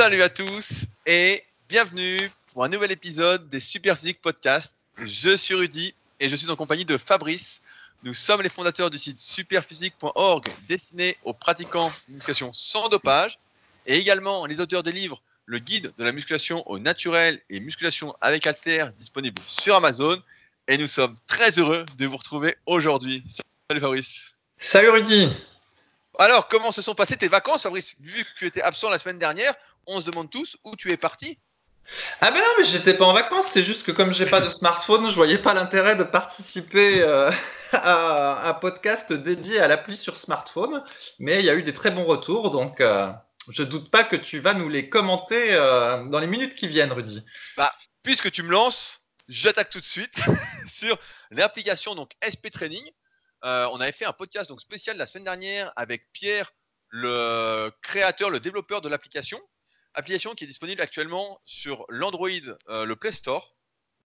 Salut à tous et bienvenue pour un nouvel épisode des Superphysique Podcast. Je suis Rudy et je suis en compagnie de Fabrice. Nous sommes les fondateurs du site superphysique.org destiné aux pratiquants de musculation sans dopage et également les auteurs des livres Le guide de la musculation au naturel et musculation avec alter disponible sur Amazon. Et nous sommes très heureux de vous retrouver aujourd'hui. Salut Fabrice. Salut Rudy. Alors, comment se sont passées tes vacances, Fabrice? Vu que tu étais absent la semaine dernière, on se demande tous où tu es parti. Ah ben non, mais j'étais pas en vacances, c'est juste que comme j'ai pas de smartphone, je voyais pas l'intérêt de participer euh, à un podcast dédié à l'appli sur smartphone. Mais il y a eu des très bons retours, donc euh, je doute pas que tu vas nous les commenter euh, dans les minutes qui viennent, Rudy. Bah, puisque tu me lances, j'attaque tout de suite sur l'application donc SP Training. on avait fait un podcast donc spécial la semaine dernière avec Pierre, le créateur, le développeur de l'application application qui est disponible actuellement sur l'Android, euh, le Play Store,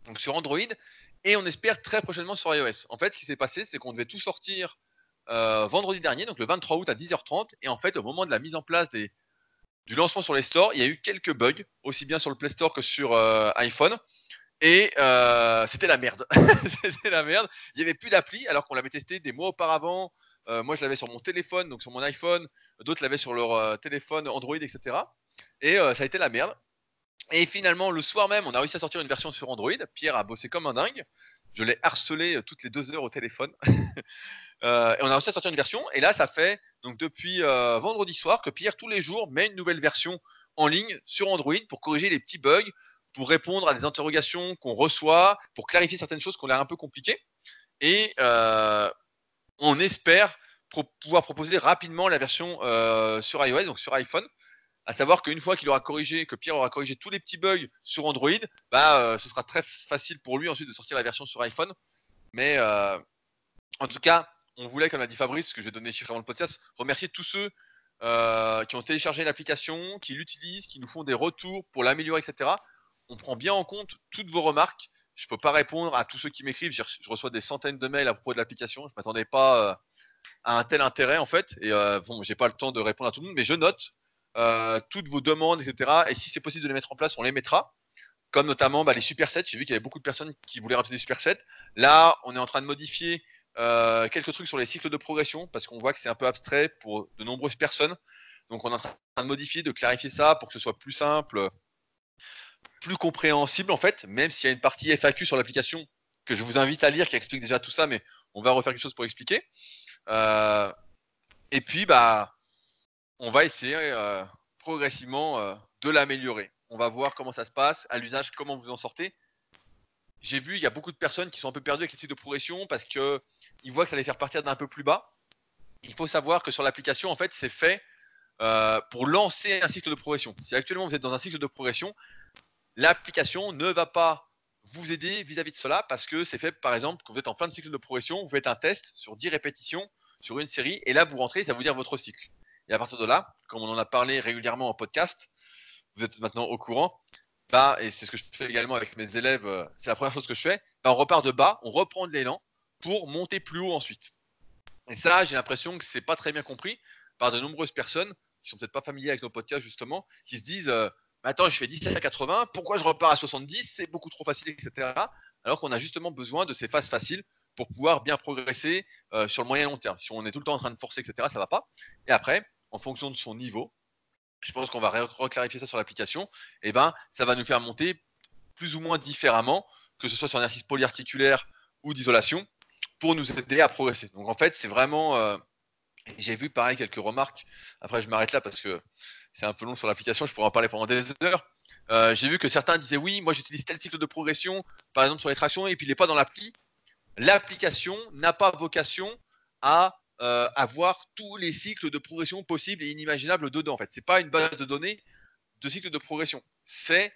donc sur Android, et on espère très prochainement sur iOS. En fait, ce qui s'est passé, c'est qu'on devait tout sortir euh, vendredi dernier, donc le 23 août à 10h30, et en fait, au moment de la mise en place du lancement sur les stores, il y a eu quelques bugs, aussi bien sur le Play Store que sur euh, iPhone. Et c'était la merde. c'était la merde. Il n'y avait plus d'appli alors qu'on l'avait testé des mois auparavant. moi, je l'avais sur mon téléphone, donc sur mon iPhone. D'autres l'avaient sur leur téléphone Android, etc. Et euh, ça a été la merde. Et finalement, le soir même, on a réussi à sortir une version sur Android. Pierre a bossé comme un dingue. Je l'ai harcelé euh, toutes les deux heures au téléphone. Euh, et on a réussi à sortir une version. Et là, ça fait donc depuis vendredi soir que Pierre, tous les jours, met une nouvelle version en ligne sur Android pour corriger les petits bugs, pour répondre à des interrogations qu'on reçoit, pour clarifier certaines choses qui ont l'air un peu compliquées. Et on espère pouvoir proposer rapidement la version sur iOS, donc sur iPhone à savoir qu'une fois qu'il aura corrigé, que Pierre aura corrigé tous les petits bugs sur Android, bah, euh, ce sera très facile pour lui ensuite de sortir la version sur iPhone. Mais euh, en tout cas, on voulait, comme l'a dit Fabrice, parce que je vais donner les chiffres avant le podcast, remercier tous ceux euh, qui ont téléchargé l'application, qui l'utilisent, qui nous font des retours pour l'améliorer, etc. On prend bien en compte toutes vos remarques. Je ne peux pas répondre à tous ceux qui m'écrivent. Je reçois des centaines de mails à propos de l'application. Je ne m'attendais pas à un tel intérêt en fait. Et bon, j'ai pas le temps de répondre à tout le monde, mais je note. Euh, toutes vos demandes, etc. Et si c'est possible de les mettre en place, on les mettra. Comme notamment bah, les supersets. J'ai vu qu'il y avait beaucoup de personnes qui voulaient rajouter des supersets. Là, on est en train de modifier euh, quelques trucs sur les cycles de progression parce qu'on voit que c'est un peu abstrait pour de nombreuses personnes. Donc on est en train de modifier, de clarifier ça pour que ce soit plus simple, plus compréhensible en fait, même s'il y a une partie FAQ sur l'application que je vous invite à lire qui explique déjà tout ça, mais on va refaire quelque chose pour expliquer. Euh, et puis bah on va essayer euh, progressivement euh, de l'améliorer. On va voir comment ça se passe, à l'usage, comment vous en sortez. J'ai vu, il y a beaucoup de personnes qui sont un peu perdues avec les cycles de progression parce qu'ils voient que ça les faire partir d'un peu plus bas. Il faut savoir que sur l'application, en fait, c'est fait euh, pour lancer un cycle de progression. Si actuellement vous êtes dans un cycle de progression, l'application ne va pas vous aider vis-à-vis -vis de cela parce que c'est fait, par exemple, quand vous êtes en fin de cycle de progression, vous faites un test sur 10 répétitions sur une série et là vous rentrez, ça vous dire votre cycle. Et à partir de là, comme on en a parlé régulièrement en podcast, vous êtes maintenant au courant, bah, et c'est ce que je fais également avec mes élèves, euh, c'est la première chose que je fais, bah, on repart de bas, on reprend de l'élan pour monter plus haut ensuite. Et ça, j'ai l'impression que c'est pas très bien compris par de nombreuses personnes qui sont peut-être pas familières avec nos podcasts justement, qui se disent euh, attends, je fais 10 à 80, pourquoi je repars à 70 C'est beaucoup trop facile, etc. Alors qu'on a justement besoin de ces phases faciles pour pouvoir bien progresser euh, sur le moyen long terme. Si on est tout le temps en train de forcer, etc., ça va pas. Et après, en fonction de son niveau, je pense qu'on va reclarifier ça sur l'application, et eh ben ça va nous faire monter plus ou moins différemment, que ce soit sur un exercice polyarticulaire ou d'isolation, pour nous aider à progresser. Donc en fait, c'est vraiment. Euh, j'ai vu pareil quelques remarques. Après, je m'arrête là parce que c'est un peu long sur l'application, je pourrais en parler pendant des heures. Euh, j'ai vu que certains disaient oui, moi j'utilise tel cycle de progression, par exemple sur les tractions, et puis il n'est pas dans l'appli. L'application n'a pas vocation à euh, avoir tous les cycles de progression possibles et inimaginables dedans. En fait, c'est pas une base de données de cycles de progression. C'est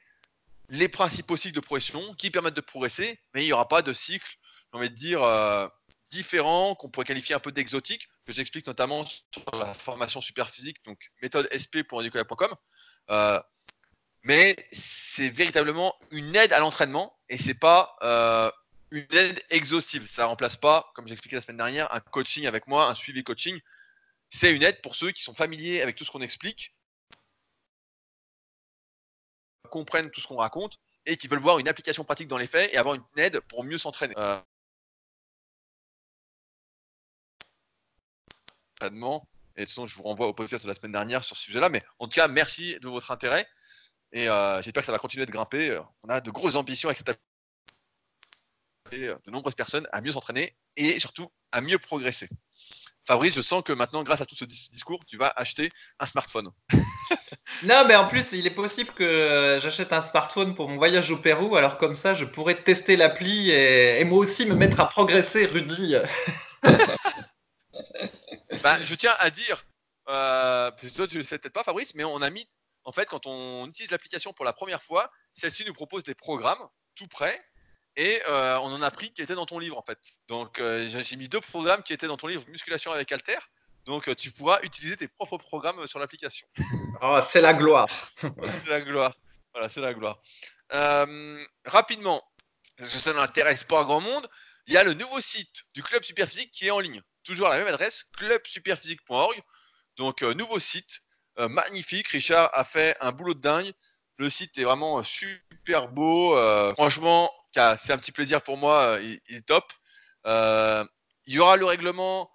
les principaux cycles de progression qui permettent de progresser, mais il n'y aura pas de cycle, j'ai envie de dire, euh, différents qu'on pourrait qualifier un peu d'exotiques, que j'explique notamment sur la formation super physique, donc méthode sp.educola.com. Euh, mais c'est véritablement une aide à l'entraînement et c'est pas euh, une aide exhaustive. Ça ne remplace pas, comme j'expliquais la semaine dernière, un coaching avec moi, un suivi coaching. C'est une aide pour ceux qui sont familiers avec tout ce qu'on explique comprennent tout ce qu'on raconte et qui veulent voir une application pratique dans les faits et avoir une aide pour mieux s'entraîner. Euh, et de toute façon, je vous renvoie au podcast de la semaine dernière sur ce sujet-là. Mais en tout cas, merci de votre intérêt. Et euh, j'espère que ça va continuer de grimper. On a de grosses ambitions avec cette de nombreuses personnes à mieux s'entraîner et surtout à mieux progresser. Fabrice, je sens que maintenant, grâce à tout ce discours, tu vas acheter un smartphone. non, mais en plus, il est possible que j'achète un smartphone pour mon voyage au Pérou. Alors comme ça, je pourrais tester l'appli et, moi aussi me mettre à progresser, Rudy. bah, je tiens à dire, euh, toi tu ne sais peut-être pas, Fabrice, mais on a mis, en fait, quand on utilise l'application pour la première fois, celle-ci nous propose des programmes tout prêts et euh, on en a pris qui étaient dans ton livre en fait. Donc euh, j'ai mis deux programmes qui étaient dans ton livre Musculation avec Alter. Donc euh, tu pourras utiliser tes propres programmes sur l'application. Oh, c'est la gloire. c'est la gloire. Voilà, c'est la gloire. rapidement, ça n'intéresse pas grand monde. Il y a le nouveau site du Club Superphysique qui est en ligne. Toujours à la même adresse, clubsuperphysique.org. Donc nouveau site, magnifique. Richard a fait un boulot de dingue. Le site est vraiment super beau. franchement, c'est un petit plaisir pour moi, euh, il, est top. Euh, il y aura le règlement,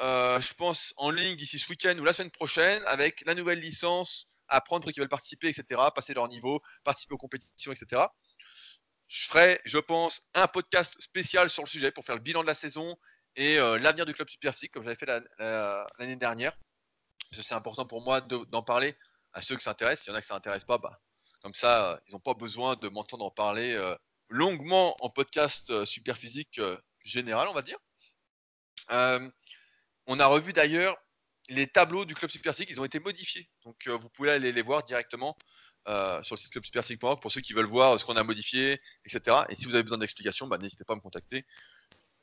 euh, je pense, en ligne d'ici ce week-end ou la semaine prochaine, avec la nouvelle licence à prendre pour qui veulent participer, etc., passer leur niveau, participer aux compétitions, etc. Je ferai, je pense, un podcast spécial sur le sujet pour faire le bilan de la saison et l'avenir du club Super comme j'avais fait l'année dernière. C'est important pour moi d'en parler à ceux qui s'intéressent. S'il y en a qui ne s'intéressent pas, bah, comme ça, ils n'ont pas besoin de m'entendre en parler longuement en podcast euh, super physique euh, général, on va dire. Euh, on a revu d'ailleurs les tableaux du club super ils ont été modifiés. Donc vous pouvez aller les voir directement sur le site clubsuperphysique.org pour ceux qui veulent voir ce qu'on a modifié, etc. Et si vous avez besoin d'explications, bah, n'hésitez pas à me contacter.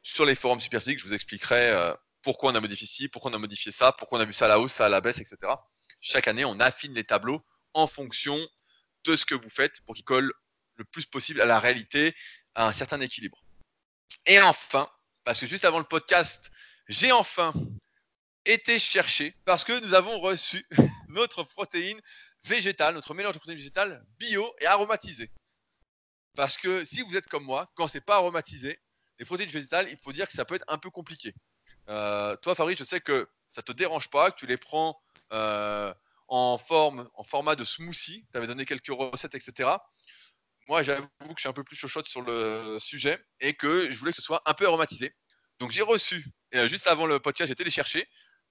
Sur les forums super physique, je vous expliquerai pourquoi on a modifié ci, pourquoi on a modifié ça, pourquoi on a vu ça à la hausse, ça à la baisse, etc. Chaque année, on affine les tableaux en fonction de ce que vous faites pour qu'ils collent le plus possible à la réalité, à un certain équilibre. Et enfin, parce que juste avant le podcast, j'ai enfin été chercher parce que nous avons reçu notre protéine végétale, notre mélange de protéines végétales bio et aromatisé. Parce que si vous êtes comme moi, quand c'est pas aromatisé, les protéines végétales, il faut dire que ça peut être un peu compliqué. Euh, toi, Fabrice, je sais que ça te dérange pas, que tu les prends euh, en forme, en format de smoothie. Tu avais donné quelques recettes, etc moi, j'avoue que je suis un peu plus chaud sur le sujet et que je voulais que ce soit un peu aromatisé. Donc, j'ai reçu, euh, juste avant le podcast, j'ai été les chercher.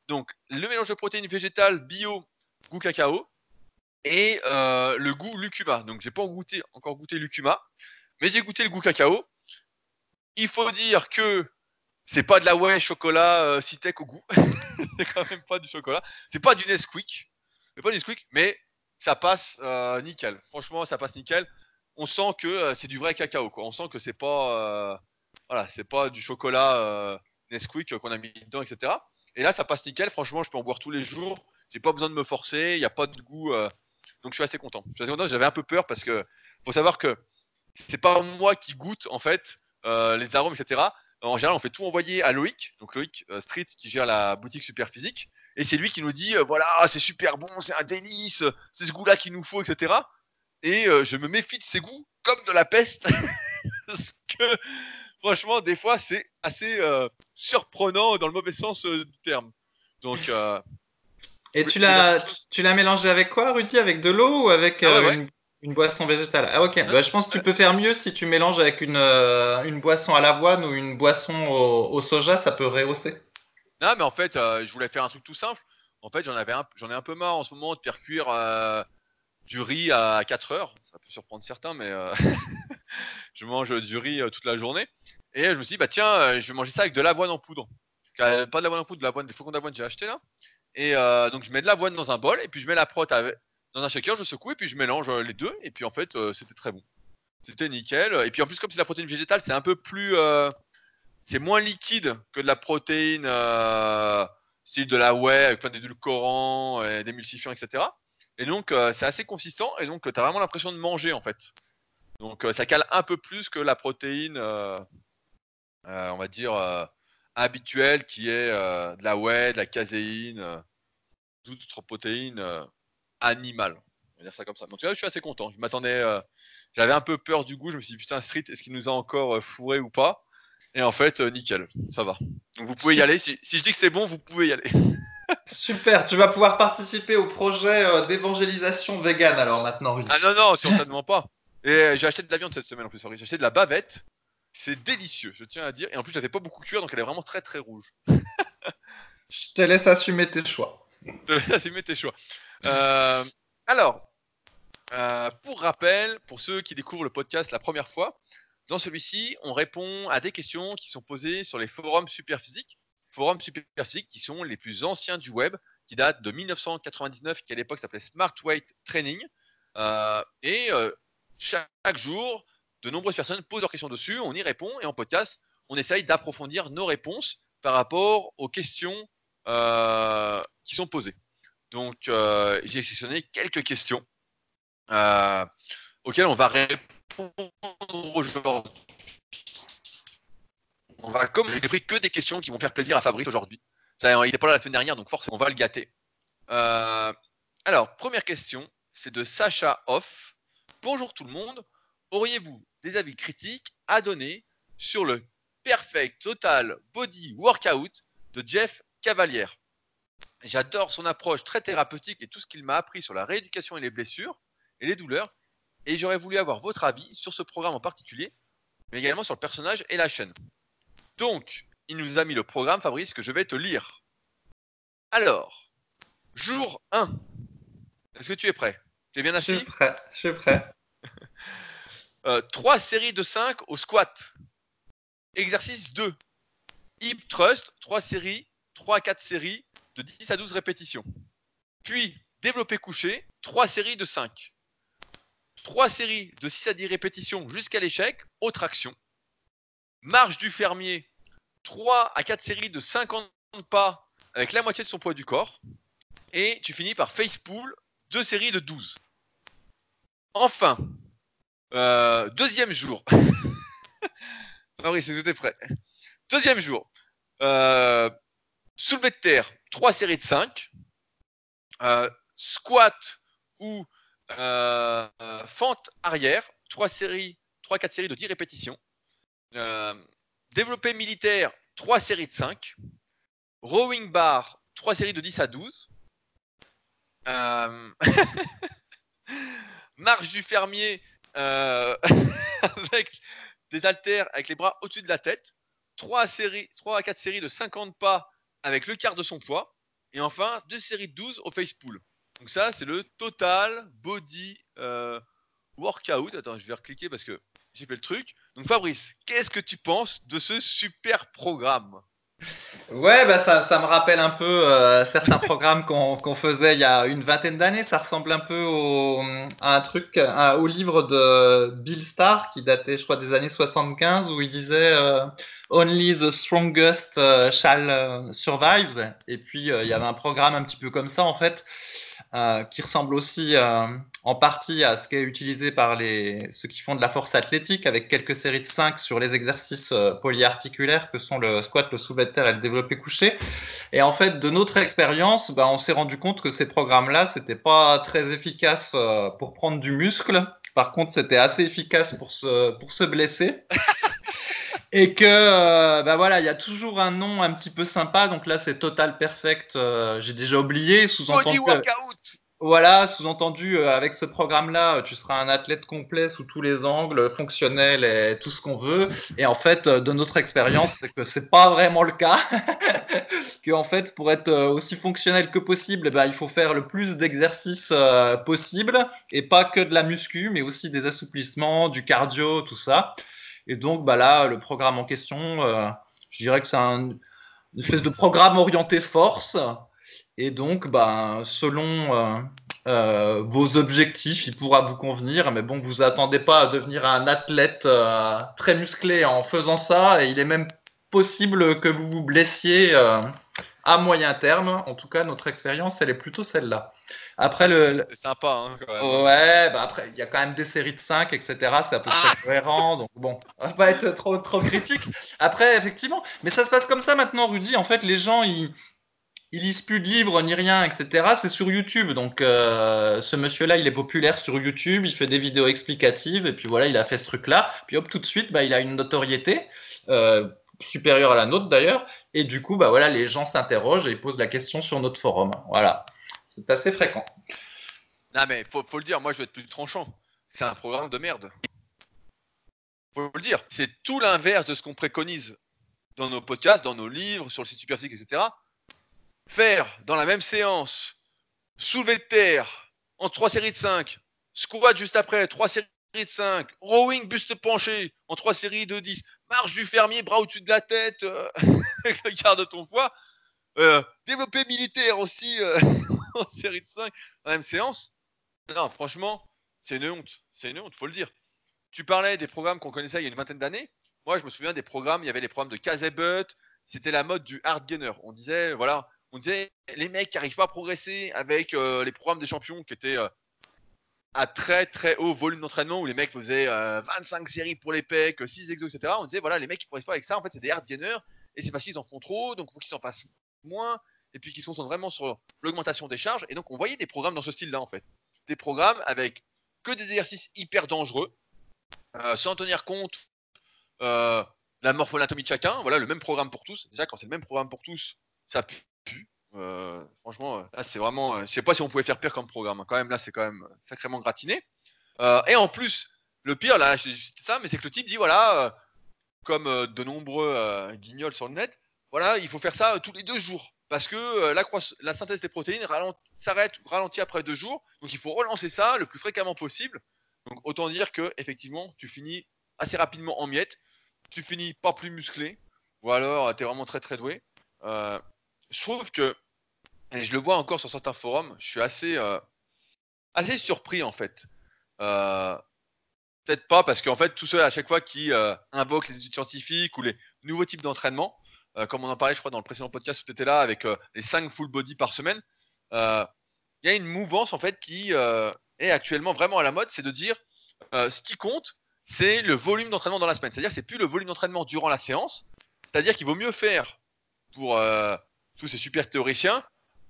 Donc, le mélange de protéines végétales bio, goût cacao, et euh, le goût lucuma. Donc, j'ai pas encore goûté lucuma, mais j'ai goûté le goût cacao. Il faut dire que c'est pas de la whey chocolat euh, Citec au goût. c'est quand même pas du chocolat. C'est pas du Nesquik. C'est pas du Nesquik, mais ça passe nickel. Franchement, ça passe nickel on sent que euh, c'est du vrai cacao. On sent que c'est pas, euh, voilà, pas du chocolat euh, Nesquik qu'on a mis dedans, etc. Et là, ça passe nickel. Franchement, je peux en boire tous les jours. J'ai pas besoin de me forcer. Il n'y a pas de goût. donc, je suis assez content. J'avais un peu peur parce que faut savoir que c'est pas moi qui goûte en fait les arômes, etc. En général, on fait tout envoyer à Loïc, donc Loïc Street qui gère la boutique Super Physique, et c'est lui qui nous dit voilà, c'est super bon, c'est un délice, c'est ce goût-là qu'il nous faut, etc et euh, je me méfie de ses goûts comme de la peste. Parce que franchement, des fois, c'est assez euh, surprenant dans le mauvais sens euh, du terme. Donc. et tu l'as, tu l'as mélangé avec quoi, Rudy? Avec de l'eau ou avec ah Une, boisson végétale? Ah ok. Bah, je pense que tu peux faire mieux si tu mélanges avec une, une boisson à l'avoine ou une boisson au, soja, ça peut rehausser. Non, mais en fait, je voulais faire un truc tout simple. En fait, j'en avais j'en ai un peu marre en ce moment de faire cuire du riz à 4 heures. Ça peut surprendre certains, mais euh, je mange du riz euh, toute la journée. Et je me suis dit, bah tiens, euh, je vais manger ça avec de l'avoine en poudre. Pas de l'avoine en poudre, de l'avoine, des flocons d'avoine, j'ai acheté là. Et donc je mets de l'avoine dans un bol, et puis je mets la prot dans un shaker, je secoue, et puis je mélange les deux. Et puis en fait, c'était très bon. C'était nickel. Et puis en plus, comme c'est de la protéine végétale, c'est un peu plus. c'est moins liquide que de la protéine style de la whey avec plein d'édulcorants, et d'émulsifiants, etc. Et donc, euh, c'est assez consistant. Et donc, tu as vraiment l'impression de manger, en fait. Donc, euh, ça cale un peu plus que la protéine, euh, on va dire, habituelle, qui est de la whey, de la caséine, d'autres protéines animales. va dire ça comme ça. Donc là, je suis assez content. Je m'attendais, euh, j'avais un peu peur du goût. Je me suis dit putain, Street, est-ce qu'il nous a encore fourré ou pas? Et en fait, nickel, ça va. Donc vous pouvez y aller. Si, si je dis que c'est bon, vous pouvez y aller. Super, tu vas pouvoir participer au projet d'évangélisation vegan alors maintenant. Ah non non, certainement pas. Et j'ai acheté de la viande cette semaine en plus. J'ai acheté de la bavette. C'est délicieux, je tiens à dire. Et en plus, je pas beaucoup cuire, donc elle est vraiment très très rouge. je te laisse assumer tes choix. Je te laisse assumer tes choix. Euh, alors, euh, pour rappel, pour ceux qui découvrent le podcast la première fois, dans celui-ci, on répond à des questions qui sont posées sur les forums Superphysique. Forums Superphysique qui sont les plus anciens du web, qui datent de 1999, qui à l'époque s'appelait Smart Weight Training. Euh, et chaque jour, de nombreuses personnes posent leurs questions dessus, on y répond et en podcast, on essaye d'approfondir nos réponses par rapport aux questions euh, qui sont posées. Donc, euh, j'ai sélectionné quelques questions euh, auxquelles on va répondre aujourd'hui. On va comme j'ai pris que des questions qui vont faire plaisir à Fabrice aujourd'hui. Il n'était pas là la semaine dernière, donc forcément on va le gâter. alors, première question, c'est de Sacha Hoff. Bonjour tout le monde. Auriez-vous des avis critiques à donner sur le Perfect Total Body Workout de Jeff Cavalière. J'adore son approche très thérapeutique et tout ce qu'il m'a appris sur la rééducation et les blessures et les douleurs. Et j'aurais voulu avoir votre avis sur ce programme en particulier, mais également sur le personnage et la chaîne. Donc, il nous a mis le programme, Fabrice, que je vais te lire. Alors, jour 1. Est-ce que tu es prêt? Tu es bien assis? Je suis prêt. Je suis prêt. 3 euh, séries de 5 au squat. Exercice 2. Hip thrust, 3 séries, 3 à 4 séries de 10 à 12 répétitions. Puis, développé couché, 3 séries de 5. 3 séries de 6 à 10 répétitions jusqu'à l'échec, autre action. Marche du fermier, 3 à 4 séries de 50 pas avec la moitié de son poids du corps. Et tu finis par face pull, 2 séries de 12. Enfin, euh, deuxième jour. c'est tout est prêt? Deuxième jour. Euh, soulevé de terre, 3 séries de 5. Euh, squat ou fente arrière, 3 séries, 3-4 séries de 10 répétitions. Développé militaire, 3 séries de 5. Rowing bar, 3 séries de 10 à 12. marche du fermier, euh, avec des haltères avec les bras au-dessus de la tête, 3, séries, 3 à 4 séries de 50 pas avec le quart de son poids, et enfin 2 séries de 12 au face pull. Donc ça, c'est le total body euh, workout. Attends, je vais recliquer parce que j'ai fait le truc. Donc Fabrice, qu'est-ce que tu penses de ce super programme? Ouais, bah ça, ça, me rappelle un peu euh, certains programmes qu'on faisait il y a une vingtaine d'années. Ça ressemble un peu au, à un truc, au livre de Bill Starr qui datait, je crois, des années 75 où il disait euh, Only the strongest euh, shall survive. Et puis il y avait un programme un petit peu comme ça en fait. Euh, qui ressemble aussi euh, en partie à ce qui est utilisé par les, ceux qui font de la force athlétique, avec quelques séries de 5 sur les exercices euh, polyarticulaires que sont le squat, le soulevé de terre et le développé couché. Et en fait, de notre expérience, ben, on s'est rendu compte que ces programmes-là, c'était pas très efficace pour prendre du muscle. Par contre, c'était assez efficace pour se, pour se blesser. et que euh, bah voilà, il y a toujours un nom un petit peu sympa. Donc là, c'est Total Perfect. Euh, j'ai déjà oublié. Sous-entendu. Voilà, sous-entendu, euh, avec ce programme-là, tu seras un athlète complet sous tous les angles, fonctionnel et tout ce qu'on veut. Et en fait, de notre expérience, c'est que c'est pas vraiment le cas. que en fait, pour être aussi fonctionnel que possible, bah, il faut faire le plus d'exercices possible et pas que de la muscu, mais aussi des assouplissements, du cardio, tout ça. Et donc, bah là, le programme en question, euh, je dirais que c'est un, une espèce de programme orienté force. Et donc, bah, selon euh, euh, vos objectifs, il pourra vous convenir. Mais bon, vous attendez pas à devenir un athlète très musclé en faisant ça. Et il est même possible que vous vous blessiez à moyen terme. En tout cas, notre expérience, elle est plutôt celle-là. Après le. C'est sympa, hein, quand même. Ouais, bah après, il y a quand même des séries de 5, etc. C'est à peu près ah cohérent. Donc bon, on va pas être trop, trop critique. Après, effectivement, mais ça se passe comme ça maintenant, Rudy. En fait, les gens, ils, il lise plus de livres ni rien, etc. C'est sur YouTube. Donc, euh, ce monsieur-là, il est populaire sur YouTube. Il fait des vidéos explicatives. Et puis voilà, il a fait ce truc-là. Puis hop, tout de suite, bah, il a une notoriété euh, supérieure à la nôtre d'ailleurs. Et du coup, bah voilà, les gens s'interrogent et ils posent la question sur notre forum. Voilà, c'est assez fréquent. Non mais faut, faut le dire, moi je vais être plus tranchant. C'est un programme de merde. Faut le dire. C'est tout l'inverse de ce qu'on préconise dans nos podcasts, dans nos livres, sur le site Superphysique, etc faire dans la même séance soulever de terre en trois séries de 5, squat juste après, trois séries de 5, rowing buste penché en trois séries de 10, marche du fermier, bras au-dessus de la tête euh, ton foie, euh, développé militaire aussi euh, en série de 5 dans la même séance. Non, franchement, c'est une honte. C'est une honte, faut le dire. Tu parlais des programmes qu'on connaissait il y a une vingtaine d'années. Moi, je me souviens des programmes, il y avait les programmes de Kazebut, c'était la mode du hard gainer. On disait, voilà, on disait les mecs qui n'arrivent pas à progresser avec euh, les programmes des champions qui étaient euh, à très très haut volume d'entraînement où les mecs faisaient 25 euh, séries pour les pecs, 6 exos, etc. On disait voilà, les mecs qui progressent pas avec ça, en fait, c'est des hard gainers et c'est parce qu'ils en font trop, donc il faut qu'ils s'en fassent moins et puis qu'ils se concentrent vraiment sur l'augmentation des charges. Et donc on voyait des programmes dans ce style-là en fait. Des programmes avec que des exercices hyper dangereux, sans tenir compte de la morphoanatomie de chacun. Voilà, le même programme pour tous. Déjà, quand c'est le même programme pour tous, ça euh, franchement, euh, là, c'est vraiment. Euh, je sais pas si on pouvait faire pire comme programme. Hein. Quand même, là, c'est quand même sacrément gratiné. et en plus, le pire, là, c'est ça, mais c'est que le type dit voilà, comme de nombreux guignols sur le net, voilà, il faut faire ça tous les deux jours. Parce que la, la, synthèse des protéines s'arrête ou ralentit après deux jours. Donc il faut relancer ça le plus fréquemment possible. Donc autant dire que effectivement, tu finis assez rapidement en miettes. Tu finis pas plus musclé. Ou alors, tu es vraiment très très doué. je trouve que et je le vois encore sur certains forums, je suis assez, euh, surpris en fait. Euh, peut-être pas parce qu'en fait, tout ceux à chaque fois qui euh, invoquent les études scientifiques ou les nouveaux types d'entraînement, comme on en parlait, je crois, dans le précédent podcast où tu étais là avec les 5 full body par semaine, il y a une mouvance en fait qui est actuellement vraiment à la mode, c'est de dire ce qui compte, c'est le volume d'entraînement dans la semaine. C'est-à-dire, c'est plus le volume d'entraînement durant la séance. C'est-à-dire qu'il vaut mieux faire pour tous ces super théoriciens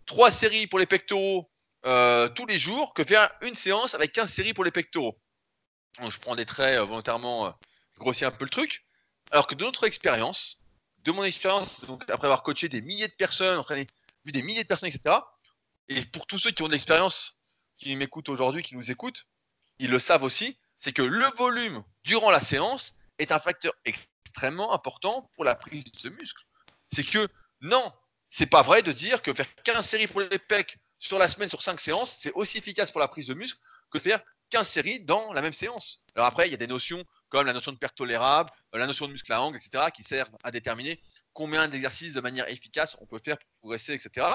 trois séries pour les pectoraux euh, tous les jours que faire une séance avec 15 séries pour les pectoraux. je prends des traits euh, volontairement, euh, grossis un peu le truc. Alors que de notre expérience, de mon expérience, donc après avoir coaché des milliers de personnes, vu des milliers de personnes, etc. Et pour tous ceux qui ont de l'expérience, qui m'écoutent aujourd'hui, qui nous écoutent, ils le savent aussi, c'est que le volume durant la séance est un facteur extrêmement important pour la prise de muscle. C'est que non, c'est pas vrai de dire que faire 15 séries pour les pecs sur la semaine sur 5 séances, c'est aussi efficace pour la prise de muscle que faire 15 séries dans la même séance. Alors après, il y a des notions comme la notion de perte tolérable, euh, la notion de muscle à angle, etc., qui servent à déterminer combien d'exercices de manière efficace on peut faire pour progresser, etc.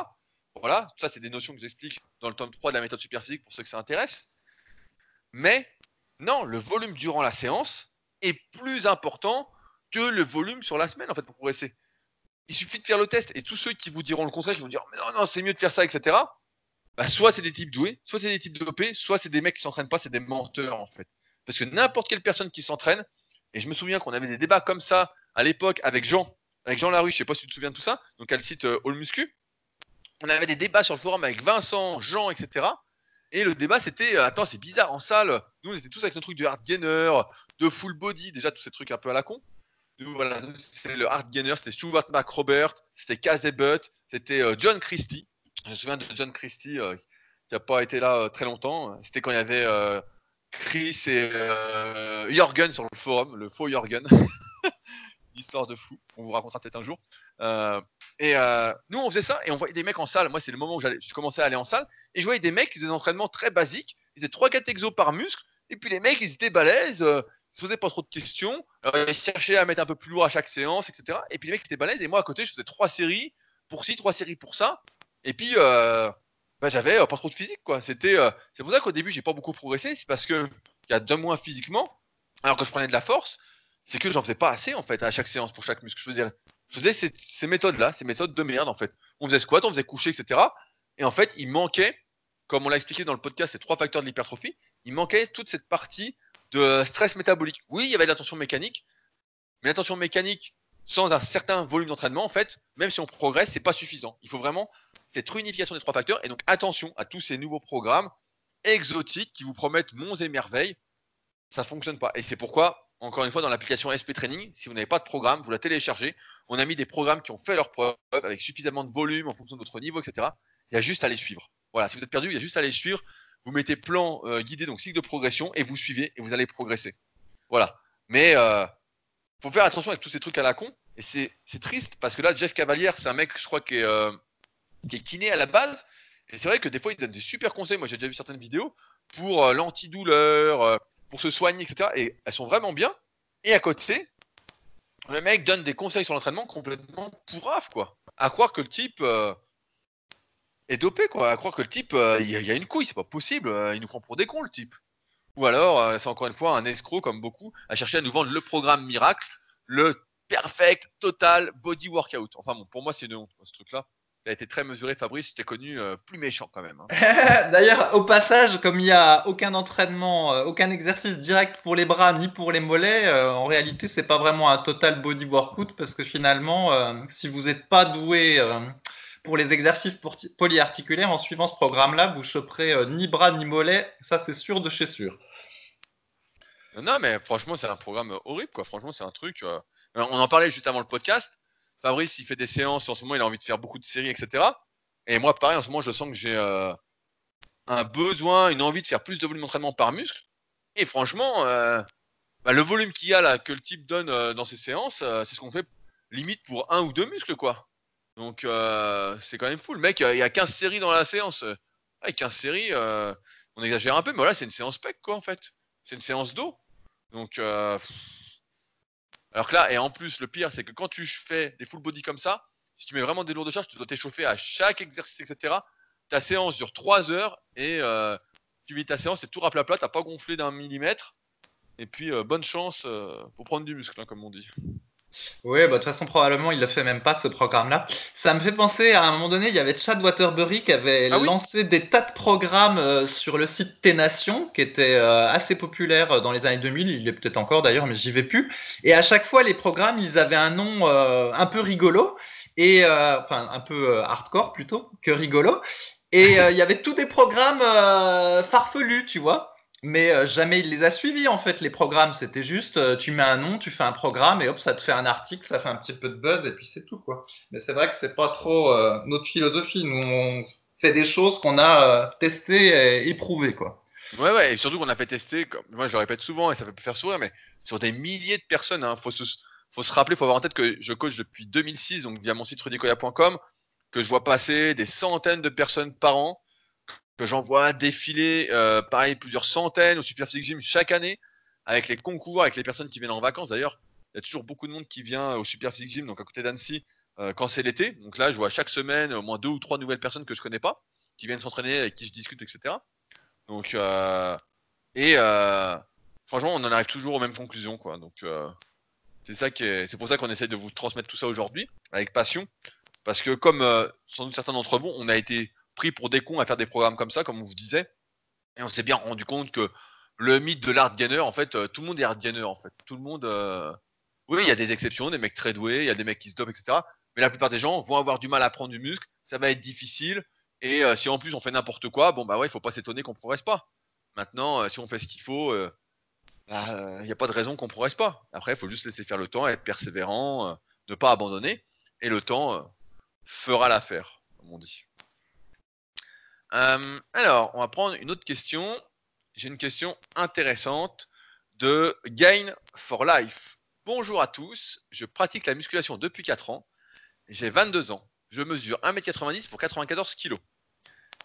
Voilà, ça c'est des notions que j'explique dans le tome 3 de la méthode superphysique pour ceux que ça intéresse. Mais non, le volume durant la séance est plus important que le volume sur la semaine en fait pour progresser il suffit de faire le test. Et tous ceux qui vous diront le contraire, qui vont dire non, non, c'est mieux de faire ça, etc. Bah, soit c'est des types doués, soit c'est des types dopés, soit c'est des mecs qui s'entraînent pas, c'est des menteurs en fait. Parce que n'importe quelle personne qui s'entraîne, et je me souviens qu'on avait des débats comme ça à l'époque avec Jean, avec Jean Larue, je sais pas si tu te souviens de tout ça, donc à le site euh, All Muscu. On avait des débats sur le forum avec Vincent, Jean, etc. Et le débat c'était euh, attends, c'est bizarre en salle. Nous on était tous avec nos trucs de hard gainer, de full body, déjà tous ces trucs un peu à la con voilà, c'était le hard gainer, c'était Stuart McRobert, c'était Kazebut, c'était euh, John Christie. Je me souviens de John Christie qui n'a pas été là très longtemps. C'était quand il y avait Chris et Jorgen sur le forum, le faux Jorgen. Histoire de fou, on vous racontera peut-être un jour. et nous, on faisait ça et on voyait des mecs en salle. Moi, c'est le moment où j'ai commencé à aller en salle. Et je voyais des mecs qui faisaient des entraînements très basiques. Ils faisaient 3-4 exos par muscle. Et puis les mecs, ils étaient balèzes se posait pas trop de questions. Euh, il cherchait à mettre un peu plus lourd à chaque séance, etc. Et puis les mecs étaient balèzes. Et moi, à côté, je faisais trois séries pour ci, trois séries pour ça. Et puis, euh, bah, j'avais euh, pas trop de physique, quoi. C'était, c'est pour ça qu'au début, j'ai pas beaucoup progressé. C'est parce que il y a deux mois physiquement, alors que je prenais de la force, c'est que j'en faisais pas assez, en fait, à chaque séance pour chaque muscle. Je faisais, ces, méthodes-là, ces méthodes de merde, en fait. On faisait squat, on faisait coucher, etc. Et en fait, il manquait, comme on l'a expliqué dans le podcast, ces trois facteurs de l'hypertrophie, il manquait toute cette partie de stress métabolique. Oui, il y avait de l'attention mécanique, mais l'attention mécanique sans un certain volume d'entraînement, en fait, même si on progresse, c'est pas suffisant. Il faut vraiment cette réunification des trois facteurs. Et donc attention à tous ces nouveaux programmes exotiques qui vous promettent monts et merveilles. Ça ne fonctionne pas. Et c'est pourquoi, encore une fois, dans l'application SP Training, si vous n'avez pas de programme, vous la téléchargez. On a mis des programmes qui ont fait leur preuve avec suffisamment de volume en fonction de votre niveau, etc. Il y a juste à les suivre. Voilà, si vous êtes perdu, il y a juste à les suivre. Vous mettez plan euh, guidé, donc cycle de progression, et vous suivez et vous allez progresser. Voilà. Mais euh, faut faire attention avec tous ces trucs à la con. Et c'est triste parce que là, Jeff Cavalier, c'est un mec, je crois, qui est, euh, qui est kiné à la base. Et c'est vrai que des fois, il donne des super conseils. Moi, j'ai déjà vu certaines vidéos pour euh, l'antidouleur, euh, pour se soigner, etc. Et elles sont vraiment bien. Et à côté, le mec donne des conseils sur l'entraînement complètement pourrave, quoi. À croire que le type euh, est dopé, quoi. À croire que le type, euh, il y, a- une couille, c'est pas possible. il nous prend pour des cons, le type. Ou alors, c'est encore une fois un escroc, comme beaucoup, à chercher à nous vendre le programme miracle, le perfect, total body workout. Enfin bon, pour moi, c'est une honte, ce truc-là. A été très mesuré, Fabrice, t'es connu euh, plus méchant quand même. hein. D'ailleurs, au passage, comme il n'y a aucun entraînement, euh, aucun exercice direct pour les bras ni pour les mollets, euh, en réalité, c'est pas vraiment un total body workout parce que finalement, si vous n'êtes pas doué pour les exercices polyarticulaires, en suivant ce programme-là, vous choperez ni bras ni mollets. Ça, c'est sûr de chez sûr. Non, mais franchement, c'est un programme horrible, quoi. Franchement, c'est un truc. On en parlait juste avant le podcast. Fabrice, il fait des séances. En ce moment, il a envie de faire beaucoup de séries, etc. Et moi, pareil, en ce moment, je sens que j'ai euh, un besoin, une envie de faire plus de volume d'entraînement par muscle. Et franchement, euh, bah, le volume qu'il y a là, que le type donne euh, dans ses séances, c'est ce qu'on fait limite pour un ou deux muscles, quoi. Donc, c'est quand même fou. Le mec, il y a 15 séries dans la séance. Ouais, 15 séries, on exagère un peu, mais voilà, c'est une séance pec, quoi, en fait. C'est une séance d'eau. Donc. Alors que là, et en plus, le pire, c'est que quand tu fais des full body comme ça, si tu mets vraiment des lourds de charge, tu dois t'échauffer à chaque exercice, etc. Ta séance dure 3 heures et euh, tu vis ta séance, c'est tout raplapla, t'as pas gonflé d'un millimètre. Et puis, euh, bonne chance euh, pour prendre du muscle, hein, comme on dit. Oui, bah, de toute façon, probablement, il le fait même pas, ce programme-là. Ça me fait penser, à un moment donné, il y avait Chad Waterbury qui avait Ah oui? lancé des tas de programmes euh, sur le site T-Nation, qui était euh, assez populaire euh, dans les années 2000, il est peut-être encore d'ailleurs, mais j'y vais plus. Et à chaque fois, les programmes, ils avaient un nom euh, un peu rigolo, et enfin, un peu hardcore plutôt que rigolo. Et il y avait tous des programmes farfelus, tu vois. Mais euh, jamais il les a suivis en fait les programmes. C'était juste euh, tu mets un nom, tu fais un programme et hop ça te fait un article, ça fait un petit peu de buzz et puis c'est tout quoi. Mais c'est vrai que c'est pas trop euh, notre philosophie. Nous on fait des choses qu'on a testées et éprouvées quoi. Ouais, ouais, et surtout qu'on a fait tester, moi je le répète souvent et ça peut faire sourire, mais sur des milliers de personnes, hein, faut, se, faut se rappeler, faut avoir en tête que je coach depuis 2006, donc via mon site rudicoya.com, que je vois passer des centaines de personnes par an, que j'envoie défiler, euh, pareil, plusieurs centaines au Super Physique Gym chaque année, avec les concours, avec les personnes qui viennent en vacances. D'ailleurs, il y a toujours beaucoup de monde qui vient au Super Physique Gym, donc à côté d'Annecy, euh, quand c'est l'été. Donc là, je vois chaque semaine au moins deux ou trois nouvelles personnes que je connais pas, qui viennent s'entraîner, avec qui je discute, etc. Donc, euh, et euh, franchement, on en arrive toujours aux mêmes conclusions, quoi. Donc, c'est ça qui est, c'est pour ça qu'on essaye de vous transmettre tout ça aujourd'hui avec passion, parce que comme sans doute certains d'entre vous, on a été pris pour des cons à faire des programmes comme ça, comme on vous disait, et on s'est bien rendu compte que le mythe de l'art gainer, en fait, euh, tout le monde est art gainer, en fait. Tout le monde, euh, oui, il y a des exceptions, des mecs très doués, il y a des mecs qui se dopent, etc. Mais la plupart des gens vont avoir du mal à prendre du muscle, ça va être difficile. Et euh, si en plus on fait n'importe quoi, bon bah ouais, il faut pas s'étonner qu'on progresse pas. Maintenant, euh, si on fait ce qu'il faut, il bah, n'y a pas de raison qu'on progresse pas. Après, il faut juste laisser faire le temps, être persévérant, euh, ne pas abandonner, et le temps euh, fera l'affaire, comme on dit. Euh, alors, on va prendre une autre question. J'ai une question intéressante de Gain for Life. Bonjour à tous, je pratique la musculation depuis 4 ans. J'ai 22 ans. Je mesure 1m90 pour 94 kg.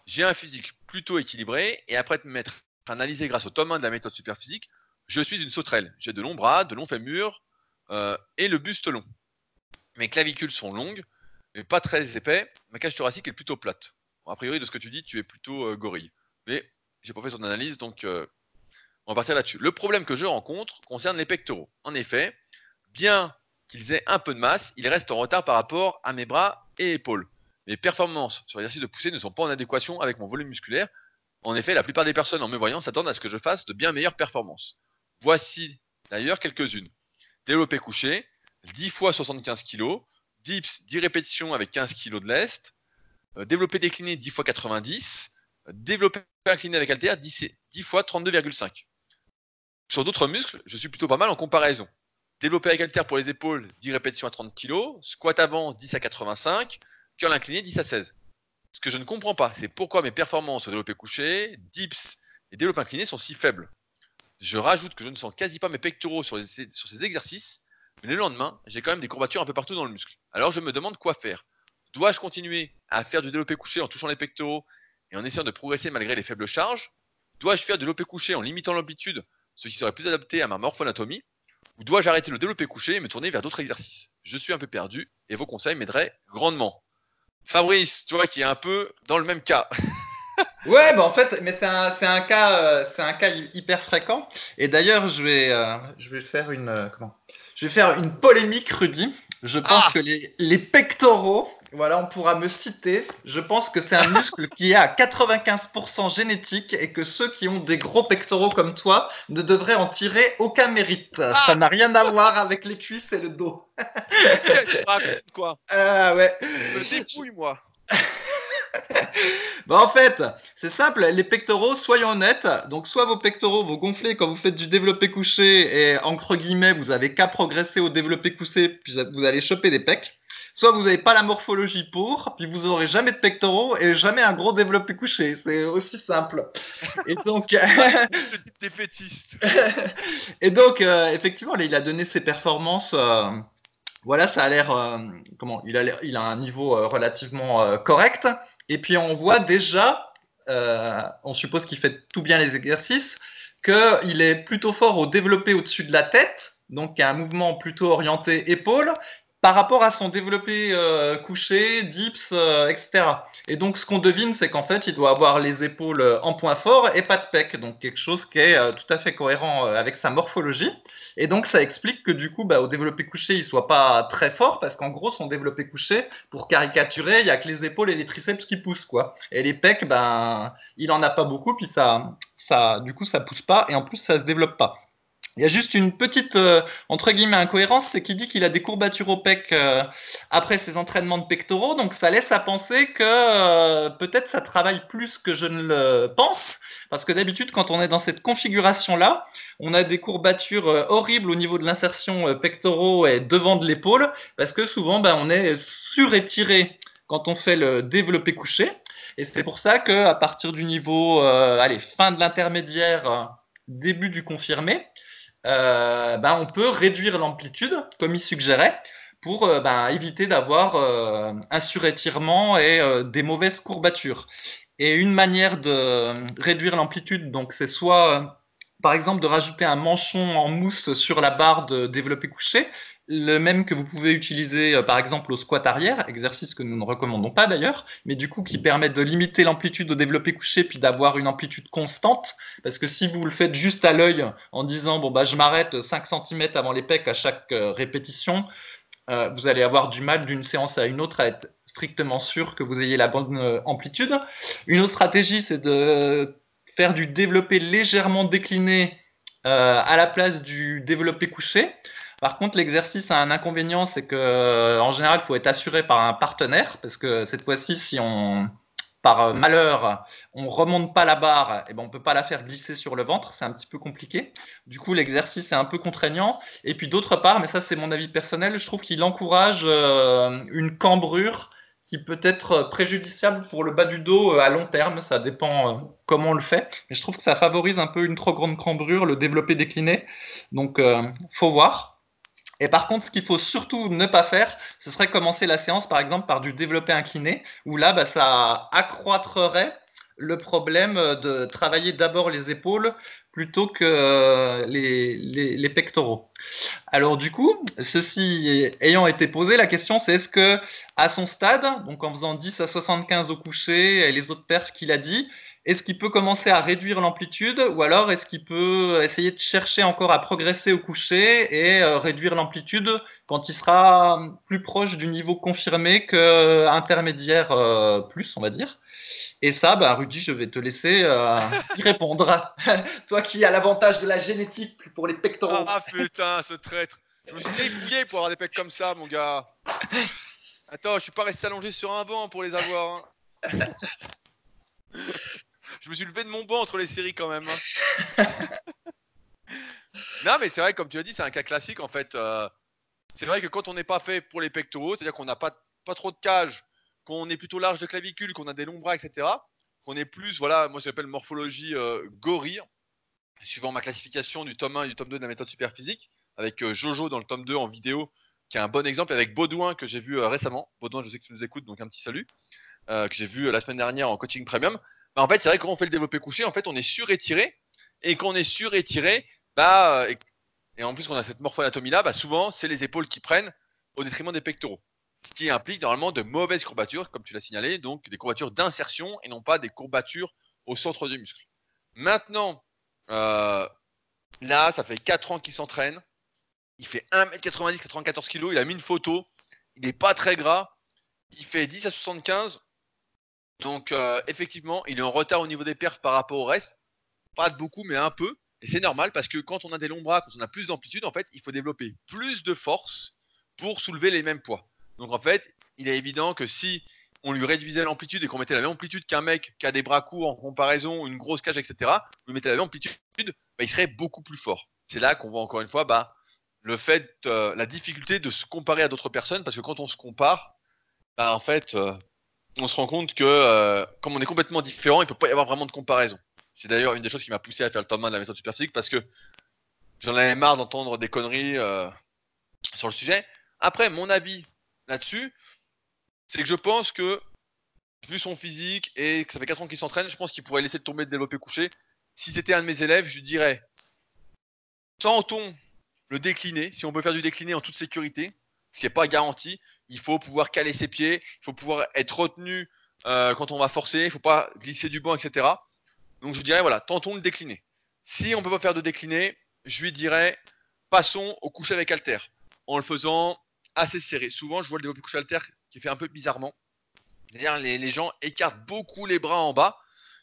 J'ai un physique plutôt équilibré et après m'être analysé grâce au tome 1 de la méthode Superphysique, je suis une sauterelle. J'ai de longs bras, de longs fémurs euh, et le buste long. Mes clavicules sont longues, mais pas très épais. Ma cage thoracique est plutôt plate. A priori, de ce que tu dis, tu es plutôt euh, gorille. Mais j'ai pas fait son analyse, donc euh, on va partir là-dessus. Le problème que je rencontre concerne les pectoraux. En effet, bien qu'ils aient un peu de masse, ils restent en retard par rapport à mes bras et épaules. Mes performances sur l'exercice de poussée ne sont pas en adéquation avec mon volume musculaire. En effet, la plupart des personnes en me voyant s'attendent à ce que je fasse de bien meilleures performances. Voici d'ailleurs quelques-unes. Développé couché, 10 fois 75 kg, dips 10 répétitions avec 15 kg de lest, développé décliné 10 x 90, développé incliné avec halter 10, 10 x 32,5. Sur d'autres muscles, je suis plutôt pas mal en comparaison. Développé avec halter pour les épaules, 10 répétitions à 30 kg, squat avant 10 à 85, curl incliné 10 à 16. Ce que je ne comprends pas, c'est pourquoi mes performances au développé couché, dips et développé incliné sont si faibles. Je rajoute que je ne sens quasi pas mes pectoraux sur ces exercices, mais le lendemain, j'ai quand même des courbatures un peu partout dans le muscle. Alors je me demande quoi faire. Dois-je continuer à faire du développé couché en touchant les pectoraux et en essayant de progresser malgré les faibles charges Dois-je faire du développé couché en limitant l'amplitude, ce qui serait plus adapté à ma morphonatomie Ou dois-je arrêter le développé couché et me tourner vers d'autres exercices? Je suis un peu perdu et vos conseils m'aideraient grandement. Fabrice, tu vois, qui est un peu dans le même cas. ouais, bah en fait, mais c'est un, un, cas, euh, c'est un cas hyper fréquent. Et d'ailleurs, je vais, euh, je vais faire une, euh, comment? Je vais faire une polémique, Rudy. Je pense ah que les, les, pectoraux voilà, on pourra me citer. Je pense que c'est un muscle qui est à 95% génétique et que ceux qui ont des gros pectoraux comme toi ne devraient en tirer aucun mérite. Ça ah n'a rien à voir avec les cuisses et le dos. quoi? Ah ouais. Je me dépouille, moi. bah en fait, c'est simple, les pectoraux, soyons honnêtes, donc soit vos pectoraux vont gonfler quand vous faites du développé couché et entre guillemets vous avez qu'à progresser au développé couché puis vous allez choper des pecs, soit vous n'avez pas la morphologie pour, puis vous aurez jamais de pectoraux et jamais un gros développé couché. C'est aussi simple. Et donc, défaitiste. et donc, euh, effectivement, il a donné ses performances. Euh, voilà, ça a l'air. Euh, comment il a, il a un niveau relativement correct. Et puis on voit déjà, on suppose qu'il fait tout bien les exercices, qu'il est plutôt fort au développé au-dessus de la tête, donc un mouvement plutôt orienté épaule, par rapport à son développé euh, couché, dips, euh, etc. Et donc, ce qu'on devine, c'est qu'en fait, il doit avoir les épaules euh, en point fort et pas de pec. Donc, quelque chose qui est tout à fait cohérent avec sa morphologie. Et donc, ça explique que du coup, bah, au développé couché, il soit pas très fort parce qu'en gros, son développé couché, pour caricaturer, il y a que les épaules et les triceps qui poussent, quoi. Et les pecs, ben, il en a pas beaucoup, puis ça, ça, du coup, ça pousse pas et en plus, ça se développe pas. Il y a juste une petite, euh, entre guillemets, incohérence, c'est qu'il dit qu'il a des courbatures au pec euh, après ses entraînements de pectoraux, donc ça laisse à penser que euh, peut-être ça travaille plus que je ne le pense, parce que d'habitude, quand on est dans cette configuration-là, on a des courbatures horribles au niveau de l'insertion pectoraux et devant de l'épaule, parce que souvent, ben, on est surétiré quand on fait le développé couché, et c'est pour ça qu'à partir du niveau, allez, fin de l'intermédiaire, début du confirmé, ben, on peut réduire l'amplitude, comme il suggérait, pour euh, ben, éviter d'avoir euh, un surétirement et des mauvaises courbatures. Et une manière de réduire l'amplitude, donc c'est soit par exemple de rajouter un manchon en mousse sur la barre de développé couché, le même que vous pouvez utiliser euh, par exemple au squat arrière, exercice que nous ne recommandons pas d'ailleurs, mais du coup qui permet de limiter l'amplitude au développé couché puis d'avoir une amplitude constante, parce que si vous le faites juste à l'œil en disant bon bah je m'arrête 5 cm avant les pecs à chaque euh, répétition, euh, vous allez avoir du mal d'une séance à une autre à être strictement sûr que vous ayez la bonne amplitude. Une autre stratégie c'est de faire du développé légèrement décliné à la place du développé couché. Par contre, l'exercice a un inconvénient, c'est que euh, en général, il faut être assuré par un partenaire, parce que cette fois-ci, si on, par malheur, on remonte pas la barre, et eh ben on peut pas la faire glisser sur le ventre, c'est un petit peu compliqué. Du coup, l'exercice est un peu contraignant. Et puis d'autre part, mais ça c'est mon avis personnel, je trouve qu'il encourage euh, une cambrure qui peut être préjudiciable pour le bas du dos euh, à long terme. Ça dépend comment on le fait. Mais je trouve que ça favorise un peu une trop grande cambrure, le développé décliné. Donc, faut voir. Et par contre, ce qu'il faut surtout ne pas faire, ce serait commencer la séance par exemple par du développé incliné, où là, bah, ça accroîtrerait le problème de travailler d'abord les épaules plutôt que euh, les, pectoraux. Alors du coup, ceci ayant été posé, la question c'est est-ce que à son stade, donc en faisant 10 à 75 au coucher et les autres perfs qu'il a dit, est-ce qu'il peut commencer à réduire l'amplitude ou alors est-ce qu'il peut essayer de chercher encore à progresser au coucher et euh, réduire l'amplitude quand il sera plus proche du niveau confirmé que intermédiaire euh, plus, on va dire? Et ça, bah, Rudy, je vais te laisser euh, y répondre. Toi qui as l'avantage de la génétique pour les pectoraux. Ah putain, ce traître. Je me suis dépouillé pour avoir des pecs comme ça, mon gars. Attends, je suis pas resté allongé sur un banc pour les avoir. Hein. je me suis levé de mon banc entre les séries quand même. hein. non, mais c'est vrai, comme tu as dit, c'est un cas classique en fait. euh, c'est vrai que quand on n'est pas fait pour les pectoraux, c'est-à-dire qu'on n'a pas, pas trop de cage, qu'on est plutôt large de clavicule, qu'on a des longs bras, etc., qu'on est plus, voilà, moi j'appelle morphologie euh, gorille, suivant ma classification du tome 1 et du tome 2 de la méthode super physique, avec euh, Jojo dans le tome 2 en vidéo, qui est un bon exemple, avec Baudouin que j'ai vu récemment. Baudouin, je sais que tu nous écoutes, donc un petit salut, que j'ai vu la semaine dernière en coaching premium. Bah, en fait, c'est vrai que quand on fait le développé couché, en fait, on est surétiré, et quand on est surétiré, bah, euh, et, en plus qu'on a cette morphoanatomie là, bah, souvent c'est les épaules qui prennent au détriment des pectoraux. Ce qui implique normalement de mauvaises courbatures, comme tu l'as signalé, donc des courbatures d'insertion et non pas des courbatures au centre du muscle. Maintenant, euh, là, ça fait 4 ans qu'il s'entraîne. Il fait 1m90, 94 kg. Il a mis une photo. Il n'est pas très gras. Il fait 10 à 75. Donc, euh, effectivement, il est en retard au niveau des perfs par rapport au reste. Pas de beaucoup, mais un peu. Et c'est normal parce que quand on a des longs bras, quand on a plus d'amplitude, en fait, il faut développer plus de force pour soulever les mêmes poids. Donc, en fait, il est évident que si on lui réduisait l'amplitude et qu'on mettait la même amplitude qu'un mec qui a des bras courts en comparaison, une grosse cage, etc., on lui mettait la même amplitude, bah, il serait beaucoup plus fort. C'est là qu'on voit encore une fois bah, le fait, euh, la difficulté de se comparer à d'autres personnes, parce que quand on se compare, bah, en fait, euh, on se rend compte que euh, comme on est complètement différent, il peut pas y avoir vraiment de comparaison. C'est d'ailleurs une des choses qui m'a poussé à faire le tome 1 de la méthode superphysique, parce que j'en avais marre d'entendre des conneries euh, sur le sujet. Après, mon avis là-dessus, c'est que je pense que, vu son physique et que ça fait 4 ans qu'il s'entraîne, je pense qu'il pourrait laisser tomber de développer couché. Si c'était un de mes élèves, je lui dirais tentons le décliné, si on peut faire du décliné en toute sécurité, ce qui n'est pas garanti, il faut pouvoir caler ses pieds, il faut pouvoir être retenu euh, quand on va forcer, il ne faut pas glisser du banc, etc. Donc je dirais, voilà, tentons le décliné. Si on ne peut pas faire de décliné, je lui dirais, passons au coucher avec halter, en le faisant assez serré. Souvent, je vois le développé couché halter qui fait un peu bizarrement. C'est-à-dire, les, gens écartent beaucoup les bras en bas,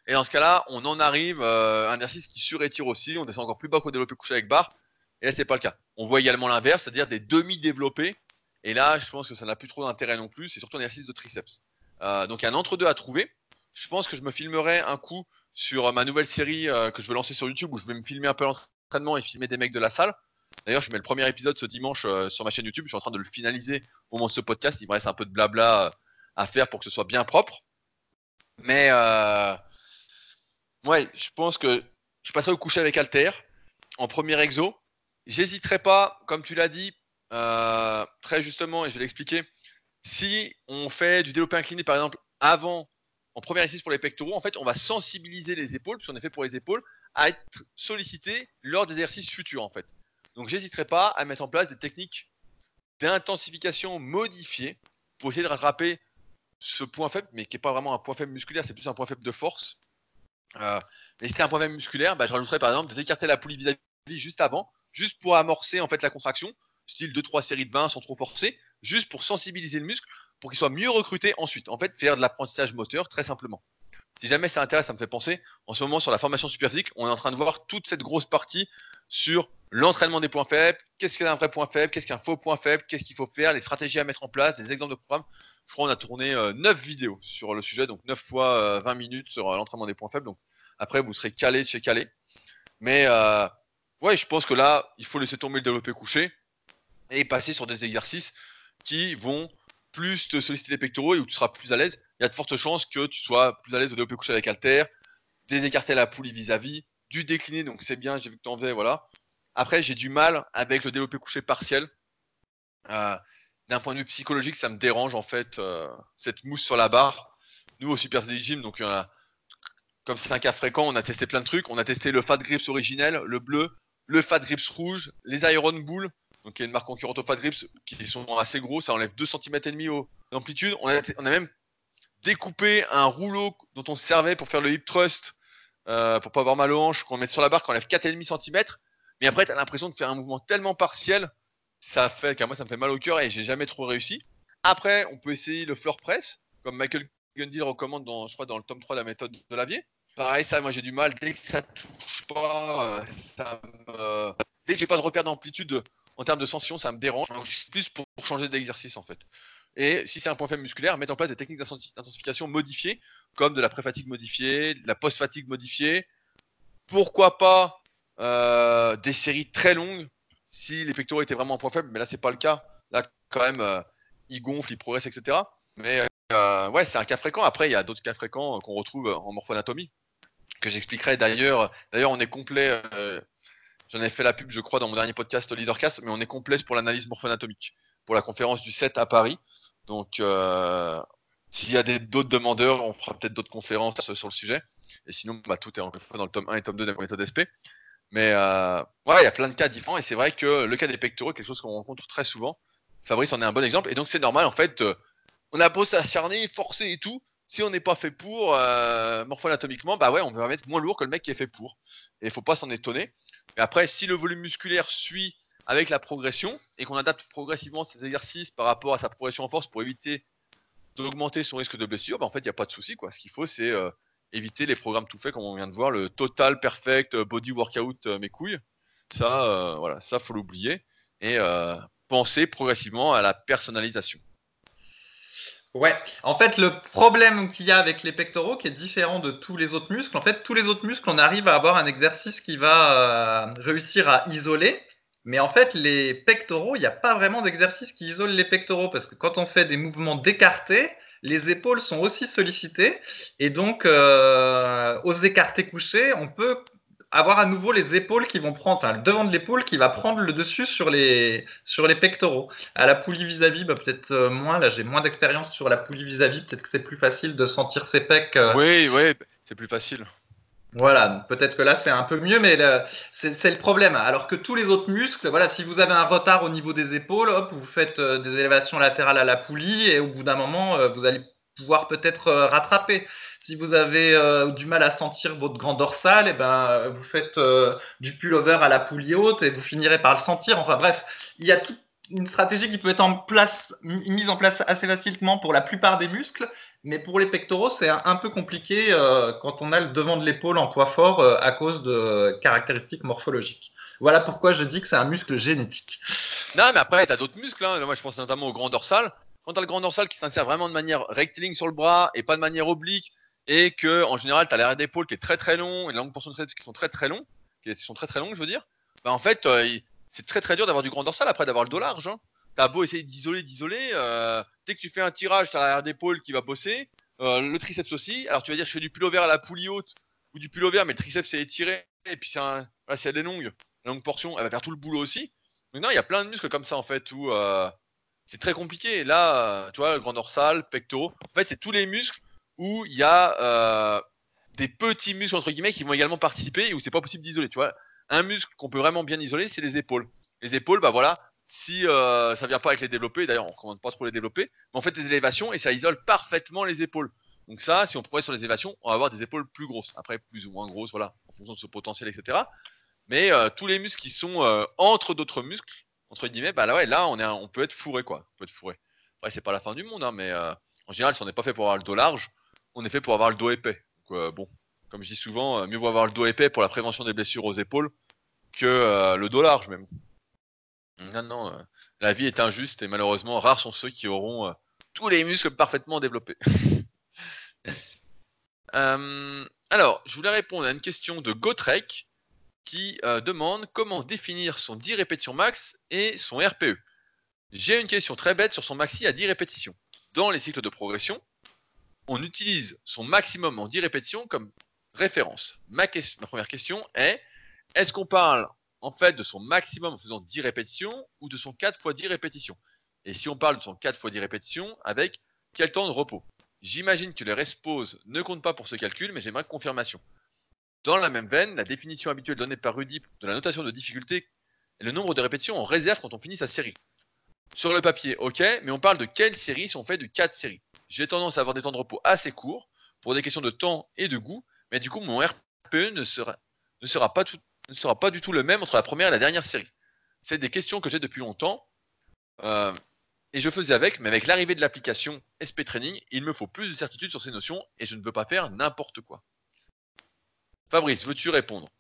et dans ce cas-là, on en arrive euh, à un exercice qui surétire aussi, on descend encore plus bas qu'au développé couché avec barre, et là, c'est pas le cas. On voit également l'inverse, c'est-à-dire des demi-développés, et là, je pense que ça n'a plus trop d'intérêt non plus, c'est surtout un exercice de triceps. Euh, donc, il y a un entre-deux à trouver. Je pense que je me filmerai un coup sur ma nouvelle série euh, que je vais lancer sur YouTube, où je vais me filmer un peu l'entraînement et filmer des mecs de la salle. D'ailleurs, je mets le premier épisode ce dimanche euh, sur ma chaîne YouTube. Je suis en train de le finaliser au moment de ce podcast. Il me reste un peu de blabla euh, à faire pour que ce soit bien propre. Mais euh, ouais, je pense que je passerai au coucher avec Alter en premier exo. J'hésiterai pas, comme tu l'as dit, euh, très justement, et je vais l'expliquer. Si on fait du développé incliné, par exemple, avant, en premier exercice pour les pectoraux, en fait, on va sensibiliser les épaules, puisqu'on est fait pour les épaules, à être sollicité lors des exercices futurs, en fait. Donc, j'hésiterai pas à mettre en place des techniques d'intensification modifiées pour essayer de rattraper ce point faible, mais qui n'est pas vraiment un point faible musculaire, c'est plus un point faible de force. Euh, mais si c'est un point faible musculaire, bah, je rajouterais par exemple d'écarter la poulie vis-à-vis juste avant, juste pour amorcer en fait la contraction, style 2-3 séries de 20 sans trop forcer, juste pour sensibiliser le muscle, pour qu'il soit mieux recruté ensuite. En fait, faire de l'apprentissage moteur très simplement. Si jamais ça intéresse, ça me fait penser, en ce moment sur la formation super physique, on est en train de voir toute cette grosse partie sur l'entraînement des points faibles, qu'est-ce qu'un vrai point faible, qu'est-ce qu'un faux point faible, qu'est-ce qu'il faut faire, les stratégies à mettre en place, des exemples de programmes. Je crois qu'on a tourné euh, 9 vidéos sur le sujet, donc 9 fois euh, 20 minutes sur euh, l'entraînement des points faibles. Donc après, vous serez calé de chez calé. Mais euh, ouais, je pense que là, il faut laisser tomber le développé couché et passer sur des exercices qui vont plus te solliciter les pectoraux et où tu seras plus à l'aise. Il y a de fortes chances que tu sois plus à l'aise au développé couché avec halter, désécarter la poulie vis-à-vis, du décliné, donc c'est bien, j'ai vu que tu en faisais, voilà. Après, j'ai du mal avec le développé couché partiel. Euh, D'un point de vue psychologique, ça me dérange en fait euh, cette mousse sur la barre. Nous au Super Physique Gym, donc comme c'est un cas fréquent, on a testé plein de trucs. On a testé le Fat Grips originel, le bleu, le Fat Grips rouge, les Iron Bull, donc il y a une marque concurrente au Fat Grips qui sont assez gros, ça enlève 2 cm et demi d'amplitude. On a, même découpé un rouleau dont on se servait pour faire le hip thrust, euh, pour pas avoir mal aux hanches, qu'on met sur la barre, qu'on enlève 4,5 cm. Mais après, tu as l'impression de faire un mouvement tellement partiel, ça fait moi, ça me fait mal au cœur et j'ai jamais trop réussi. Après, on peut essayer le floor press, comme Michael Gundy le recommande, dans, je crois, dans le tome 3 de la méthode de Lavier. Pareil, ça, moi, j'ai du mal. Dès que ça touche pas, euh, ça dès que j'ai pas de repère d'amplitude en termes de sensation, ça me dérange. Donc, je suis plus pour, changer d'exercice, en fait. Et si c'est un point faible musculaire, mettre en place des techniques d'intensification modifiées, comme de la pré-fatigue modifiée, de la post-fatigue modifiée. Pourquoi pas euh, des séries très longues si les pectoraux étaient vraiment un point faible, mais là c'est pas le cas. Là quand même, euh, ils gonflent, ils progressent, etc. Mais euh, ouais, c'est un cas fréquent. Après, il y a d'autres cas fréquents qu'on retrouve en morphoanatomie, que j'expliquerai d'ailleurs. D'ailleurs, on est complet. J'en ai fait la pub, je crois, dans mon dernier podcast Leadercast, mais on est complet pour l'analyse morpho-anatomique pour la conférence du 7 à Paris. Donc, euh, s'il y a d'autres demandeurs, on fera peut-être d'autres conférences sur le sujet. Et sinon, bah, tout est encore dans le tome 1 et tome 2 de la méthode SP. Mais euh, ouais, il y a plein de cas différents. Et c'est vrai que le cas des pectoraux quelque chose qu'on rencontre très souvent. Fabrice en est un bon exemple. Et donc, c'est normal, en fait. Euh, on a beau s'acharner, forcer et tout. Si on n'est pas fait pour, euh, morpho-anatomiquement, bah ouais, on va mettre moins lourd que le mec qui est fait pour. Et il faut pas s'en étonner. Mais après, si le volume musculaire suit avec la progression et qu'on adapte progressivement ses exercices par rapport à sa progression en force pour éviter d'augmenter son risque de blessure, bah en fait, il n'y a pas de souci. Ce qu'il faut, c'est euh, éviter les programmes tout faits, comme on vient de voir, le total perfect euh, body workout euh, mes couilles. Ça, voilà, ça, faut l'oublier. Et penser progressivement à la personnalisation. Ouais, en fait, le problème qu'il y a avec les pectoraux, qui est différent de tous les autres muscles, en fait, tous les autres muscles, on arrive à avoir un exercice qui va réussir à isoler, mais en fait, les pectoraux, il n'y a pas vraiment d'exercice qui isole les pectoraux parce que quand on fait des mouvements d'écarté, les épaules sont aussi sollicitées. Et donc euh, aux écartés couchés, on peut avoir à nouveau les épaules qui vont prendre, enfin le devant de l'épaule qui va prendre le dessus sur les, sur les pectoraux. À la poulie vis-à-vis, bah, peut-être euh, moins, là j'ai moins d'expérience sur la poulie vis-à-vis, peut-être que c'est plus facile de sentir ses pecs. Euh. Oui, oui, c'est plus facile. Voilà, peut-être que là c'est un peu mieux, mais c'est le problème. Alors que tous les autres muscles, voilà, si vous avez un retard au niveau des épaules, hop, vous faites euh, des élévations latérales à la poulie et au bout d'un moment, vous allez pouvoir peut-être rattraper. Si vous avez du mal à sentir votre grand dorsal, et eh ben vous faites du pullover à la poulie haute et vous finirez par le sentir. Enfin bref, il y a tout, une stratégie qui peut être mise en place assez facilement pour la plupart des muscles, mais pour les pectoraux, c'est un, peu compliqué euh, quand on a le devant de l'épaule en poids fort euh, à cause de caractéristiques morphologiques. Voilà pourquoi je dis que c'est un muscle génétique. Non, mais après, tu as d'autres muscles. Hein. Moi, je pense notamment au grand dorsal. Quand tu as le grand dorsal qui s'insère vraiment de manière rectiligne sur le bras et pas de manière oblique, et que en général, tu as l'arrière d'épaule qui est très très long et la longue portion de qui sont très très longs, qui sont très très longs, je veux dire, bah, en fait, euh, c'est très très dur d'avoir du grand dorsal après d'avoir le dos large. Hein. T'as beau essayer d'isoler, d'isoler, euh, dès que tu fais un tirage, t'as l'arrière d'épaule qui va bosser, euh, le triceps aussi. Alors tu vas dire je fais du pullover à la poulie haute ou du pullover, mais le triceps est étiré, et puis c'est voilà, si elle est longue, la longue portion, elle va faire tout le boulot aussi. Donc non, il y a plein de muscles comme ça en fait où c'est très compliqué. Là, tu vois, le grand dorsal, pecto, en fait c'est tous les muscles où il y a des petits muscles entre guillemets qui vont également participer et où c'est pas possible d'isoler. Tu vois, un muscle qu'on peut vraiment bien isoler, c'est les épaules. Les épaules, bah voilà, si euh, ça vient pas avec les développés, d'ailleurs on ne recommande pas trop les développer, mais on fait des élévations et ça isole parfaitement les épaules. Donc ça, si on progresse sur les élévations, on va avoir des épaules plus grosses. Après, plus ou moins grosses, voilà, en fonction de ce potentiel, etc. Mais euh, tous les muscles qui sont euh, entre d'autres muscles, entre guillemets, bah là ouais, là on, est on peut être fourré quoi. On peut être fourré. Après, c'est pas la fin du monde, hein, mais en général, si on n'est pas fait pour avoir le dos large, on est fait pour avoir le dos épais. Donc, bon, comme je dis souvent, mieux vaut avoir le dos épais pour la prévention des blessures aux épaules que euh, le dos large même. Non, non, euh, la vie est injuste et malheureusement, rares sont ceux qui auront euh, tous les muscles parfaitement développés. alors, je voulais répondre à une question de Gotrek qui demande comment définir son 10 répétitions max et son RPE. J'ai une question très bête sur son maxi à 10 répétitions. Dans les cycles de progression, on utilise son maximum en 10 répétitions comme référence. Ma, première question est est-ce qu'on parle en fait de son maximum en faisant 10 répétitions ou de son 4 x 10 répétitions? Et si on parle de son 4 x 10 répétitions, avec quel temps de repos? J'imagine que les resposes ne comptent pas pour ce calcul, mais j'aimerais confirmation. Dans la même veine, la définition habituelle donnée par Rudy de la notation de difficulté est le nombre de répétitions en réserve quand on finit sa série. Sur le papier, ok, mais on parle de quelle série si on fait de 4 séries? J'ai tendance à avoir des temps de repos assez courts pour des questions de temps et de goût, mais du coup mon RPE ne sera, pas du tout le même entre la première et la dernière série. C'est des questions que j'ai depuis longtemps. Euh, et je faisais avec, mais avec l'arrivée de l'application SP Training, il me faut plus de certitude sur ces notions et je ne veux pas faire n'importe quoi. Fabrice, veux-tu répondre?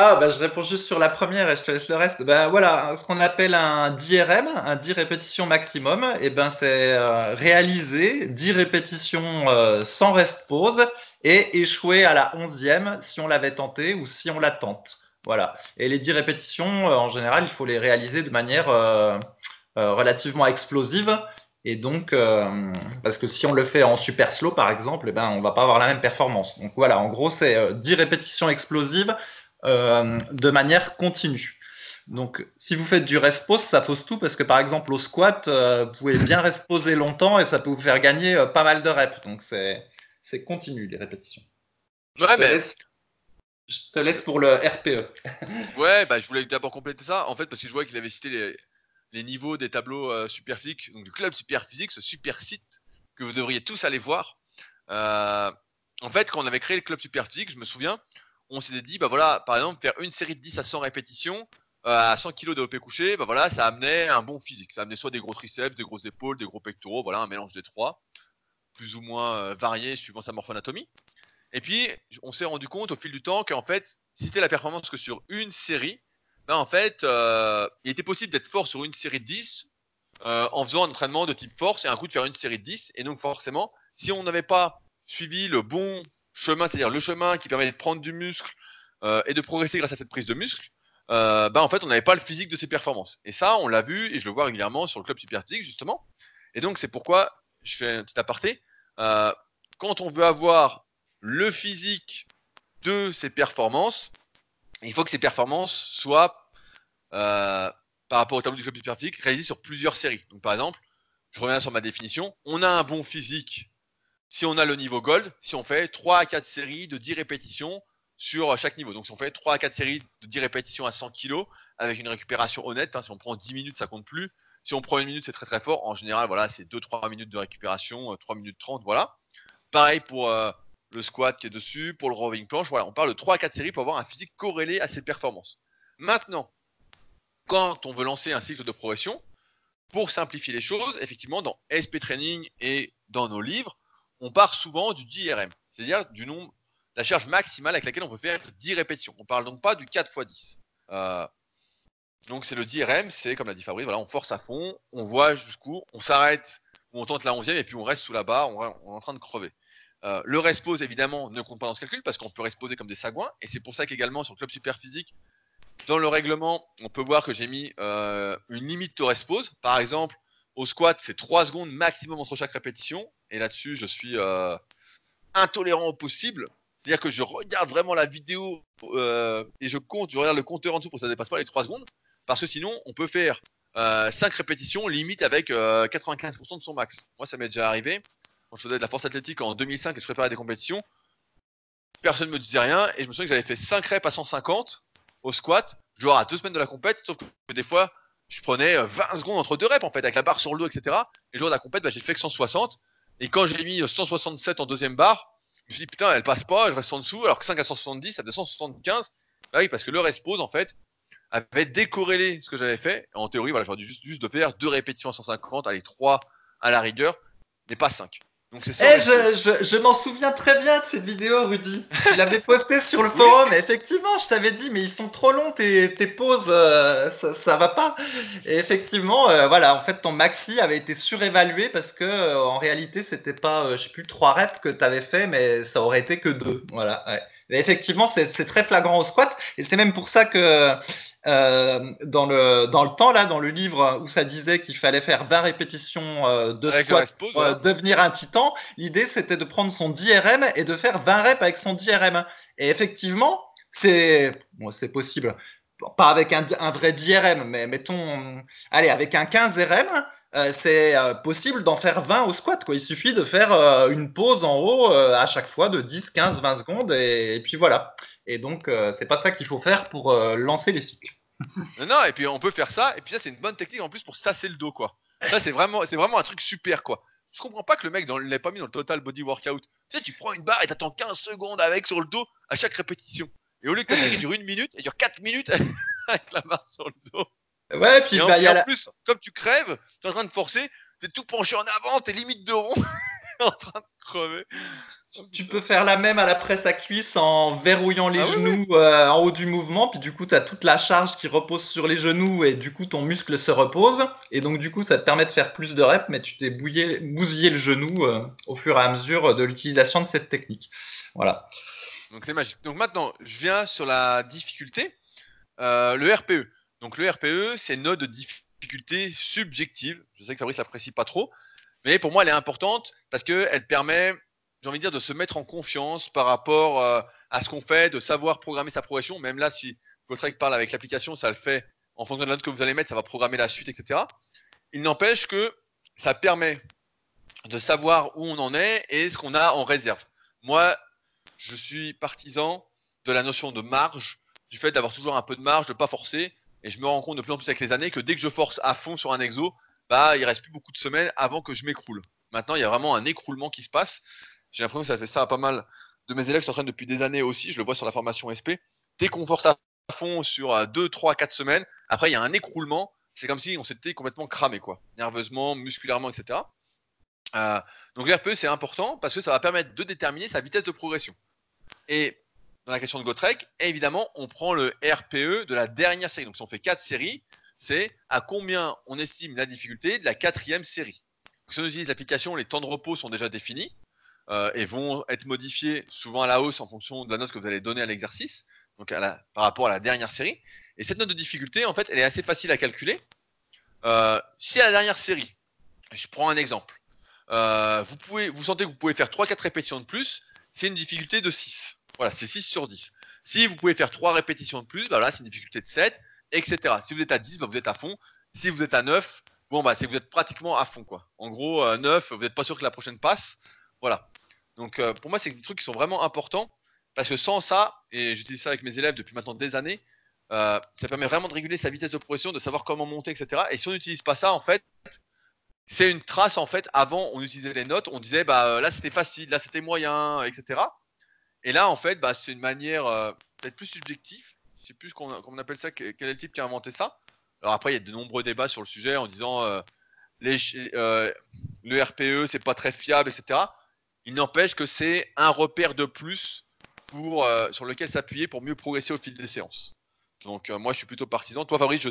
Ah, bah, je réponds juste sur la première et je te laisse le reste. Ben voilà, ce qu'on appelle un DRM, un 10 répétitions maximum, et ben c'est euh, réaliser 10 répétitions euh, sans rest pause et échouer à la 11e si on l'avait tenté ou si on la tente. Voilà. Et les 10 répétitions, euh, en général, il faut les réaliser de manière relativement explosive. Et donc, parce que si on le fait en super slow, par exemple, eh ben, on va pas avoir la même performance. Donc voilà, en gros, c'est 10 répétitions explosives euh, de manière continue. Donc, si vous faites du rest pause, ça fausse tout parce que par exemple au squat, euh, vous pouvez bien rest poser longtemps et ça peut vous faire gagner euh, pas mal de reps. Donc, c'est continu les répétitions. Ouais, je, te laisse, je te laisse pour le RPE. ouais, bah, je voulais d'abord compléter ça en fait parce que je vois qu'il avait cité les, les, niveaux des tableaux super physiques, donc du club super physique, ce super site que vous devriez tous aller voir. en fait, quand on avait créé le club super physique, je me souviens, on s'était dit, bah voilà, par exemple, faire une série de 10 à 100 répétitions euh, à 100 kg de OP couché, bah voilà, ça amenait un bon physique. Ça amenait soit des gros triceps, des grosses épaules, des gros pectoraux, voilà, un mélange des trois, plus ou moins euh, varié suivant sa morphoanatomie. Et puis, on s'est rendu compte au fil du temps qu'en fait, si c'était la performance que sur une série, bah en fait, euh, il était possible d'être fort sur une série de 10 en faisant un entraînement de type force et un coup de faire une série de 10. Et donc, forcément, si on n'avait pas suivi le bon chemin, c'est-à-dire le chemin qui permet de prendre du muscle euh, et de progresser grâce à cette prise de muscle, euh, bah en fait on n'avait pas le physique de ses performances. Et ça, on l'a vu et je le vois régulièrement sur le club superphysique justement. Et donc c'est pourquoi je fais un petit aparté. Euh, quand on veut avoir le physique de ses performances, il faut que ces performances soient par rapport au tableau du club superphysique réalisées sur plusieurs séries. Donc par exemple, je reviens sur ma définition. On a un bon physique si on a le niveau gold, si on fait 3 à 4 séries de 10 répétitions sur chaque niveau. Donc si on fait 3 à 4 séries de 10 répétitions à 100 kg avec une récupération honnête, hein, si on prend 10 minutes, ça compte plus. Si on prend une minute, c'est très très fort. En général, c'est 2-3 minutes de récupération, 3 euh, minutes 30, voilà. Pareil pour euh, le squat qui est dessus, pour le rowing planche, voilà, on parle de 3 à 4 séries pour avoir un physique corrélé à ses performances. Maintenant, quand on veut lancer un cycle de progression, pour simplifier les choses, effectivement, dans SP Training et dans nos livres, on part souvent du 10 RM, c'est-à-dire du nombre, la charge maximale avec laquelle on peut faire 10 répétitions. On parle donc pas du 4 x 10. donc c'est le 10 RM, c'est comme l'a dit Fabrice, voilà, on force à fond, on voit jusqu'où, on s'arrête, on tente la 11e et puis on reste sous la barre, on, est en train de crever. Euh, le rest pose évidemment ne compte pas dans ce calcul parce qu'on peut rest poser comme des sagouins et c'est pour ça qu'également sur le club super physique, dans le règlement, on peut voir que j'ai mis euh, une limite de rest pose. Par exemple, au squat, c'est 3 secondes maximum entre chaque répétition. Et là-dessus, je suis euh, intolérant au possible. C'est-à-dire que je regarde vraiment la vidéo euh, et je compte, je regarde le compteur en dessous pour que ça ne dépasse pas les 3 secondes. Parce que sinon, on peut faire 5 euh, répétitions limite avec 95% de son max. Moi, ça m'est déjà arrivé. Quand je faisais de la force athlétique en 2005 et je préparais des compétitions, personne ne me disait rien. Et je me souviens que j'avais fait 5 reps à 150 au squat, genre à 2 semaines de la compète. Sauf que des fois, je prenais 20 euh, secondes entre deux reps en fait, avec la barre sur le dos, etc. Et le jour de la compète, bah, j'ai fait que 160. Et quand j'ai mis 167 en deuxième barre, je me suis dit putain, elle passe pas, je reste en dessous, alors que 5 à 170, ça fait 175. Bah oui, parce que le rest pause en fait avait décorrélé ce que j'avais fait. En théorie, voilà, j'aurais dû juste, juste de faire deux répétitions à 150, allez, 3 à la rigueur, mais pas 5. Donc c'est ça. Eh, je, je, m'en souviens très bien de cette vidéo, Rudy. Tu l'avais posté sur le forum. effectivement, je t'avais dit, mais ils sont trop longs tes, tes pauses, euh, ça, ça, va pas. Et effectivement, euh, voilà, en fait, ton maxi avait été surévalué parce que euh, en réalité, c'était pas, je sais plus, trois reps que tu avais fait, mais ça aurait été que deux. Voilà. Ouais. effectivement, c'est très flagrant au squat, et c'est même pour ça que euh, dans, le, dans le temps, là, dans le livre où ça disait qu'il fallait faire 20 répétitions euh, de squat pour euh, devenir un titan, l'idée c'était de prendre son 10 RM et de faire 20 reps avec son 10 RM. Et effectivement, c'est bon, possible. Pas avec un, un, vrai 10 RM, mais mettons, allez, avec un 15 RM, c'est possible d'en faire 20 au squat. Quoi. Il suffit de faire une pause en haut à chaque fois de 10, 15, 20 secondes et puis voilà. Et donc, c'est pas ça qu'il faut faire pour lancer les cycles. Non, et puis on peut faire ça, et puis ça, c'est une bonne technique en plus pour tasser le dos, quoi. Ça, c'est vraiment, c'est vraiment un truc super, quoi. Je comprends pas que le mec ne l'ait pas mis dans le total body workout. Tu sais, tu prends une barre et t'attends 15 secondes avec sur le dos à chaque répétition. Et au lieu que ta série dure une minute, elle dure 4 minutes avec la barre sur le dos. Ouais, puis et en, bah, y a en plus, comme tu crèves, tu es en train de forcer, t'es tout penché en avant, t'es limite de rond. en train de crever. Tu peux faire la même à la presse à cuisse en verrouillant les Ah oui, genoux euh, en haut du mouvement, puis du coup tu as toute la charge qui repose sur les genoux et du coup ton muscle se repose. Et donc du coup ça te permet de faire plus de reps, mais tu t'es bousillé le genou euh, au fur et à mesure de l'utilisation de cette technique. Voilà. Donc c'est magique. Donc maintenant, je viens sur la difficulté. Euh, le RPE. Donc le RPE, c'est une note de difficulté subjective. Je sais que Fabrice l'apprécie pas trop, mais pour moi, elle est importante parce qu'elle permet, j'ai envie de dire, de se mettre en confiance par rapport euh, à ce qu'on fait, de savoir programmer sa progression. Même là, si Gotrek parle avec l'application, ça le fait en fonction de la note que vous allez mettre, ça va programmer la suite, etc. Il n'empêche que ça permet de savoir où on en est et ce qu'on a en réserve. Moi, je suis partisan de la notion de marge, du fait d'avoir toujours un peu de marge, de pas forcer. Et je me rends compte de plus en plus avec les années que dès que je force à fond sur un exo, bah il reste plus beaucoup de semaines avant que je m'écroule. Maintenant, il y a vraiment un écroulement qui se passe. J'ai l'impression que ça fait ça à pas mal de mes élèves qui s'entraînent depuis des années aussi. Je le vois sur la formation SP. Dès qu'on force à fond sur 2, 3, 4 semaines, après il y a un écroulement. C'est comme si on s'était complètement cramé, quoi. Nerveusement, musculairement, etc. Euh, donc l'RPE c'est important parce que ça va permettre de déterminer sa vitesse de progression. Et dans la question de Gotrek, évidemment, on prend le RPE de la dernière série. Donc si on fait 4 séries, c'est à combien on estime la difficulté de la quatrième série. Si on utilise l'application, les temps de repos sont déjà définis euh, et vont être modifiés souvent à la hausse en fonction de la note que vous allez donner à l'exercice, donc par rapport à la dernière série. Et cette note de difficulté, en fait, elle est assez facile à calculer. Euh, si à la dernière série, je prends un exemple, euh, vous, sentez que vous pouvez faire 3-4 répétitions de plus, c'est une difficulté de 6. Voilà, c'est 6 sur 10. Si vous pouvez faire 3 répétitions de plus, là, c'est une difficulté de 7, etc. Si vous êtes à 10, bah vous êtes à fond. Si vous êtes à 9, bon, bah, c'est vous êtes pratiquement à fond, quoi. En gros, euh, 9, vous n'êtes pas sûr que la prochaine passe. Voilà. Donc, euh, pour moi, c'est des trucs qui sont vraiment importants parce que sans ça, et j'utilise ça avec mes élèves depuis maintenant des années, euh, ça permet vraiment de réguler sa vitesse de progression, de savoir comment monter, etc. Et si on n'utilise pas ça, en fait, c'est une trace en fait. Avant, on utilisait les notes, on disait bah euh, là c'était facile, là c'était moyen, etc. Et là en fait, bah, c'est une manière euh, peut-être plus subjective. Plus comment on appelle ça. Quel est le type qui a inventé ça Alors après, il y a de nombreux débats sur le sujet en disant euh, euh, le RPE c'est pas très fiable, etc. Il n'empêche que c'est un repère de plus pour euh, sur lequel s'appuyer pour mieux progresser au fil des séances. Donc moi je suis plutôt partisan. Toi Fabrice, je,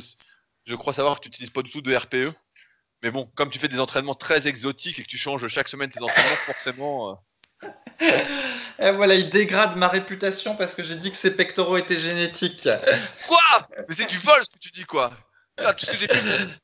je crois savoir que tu n'utilises pas du tout de RPE. Mais bon, comme tu fais des entraînements très exotiques et que tu changes chaque semaine tes entraînements, forcément. Et voilà, il dégrade ma réputation parce que j'ai dit que ses pectoraux étaient génétiques. Quoi? Mais c'est du vol ce que tu dis, quoi Putain, Tout ce que j'ai fait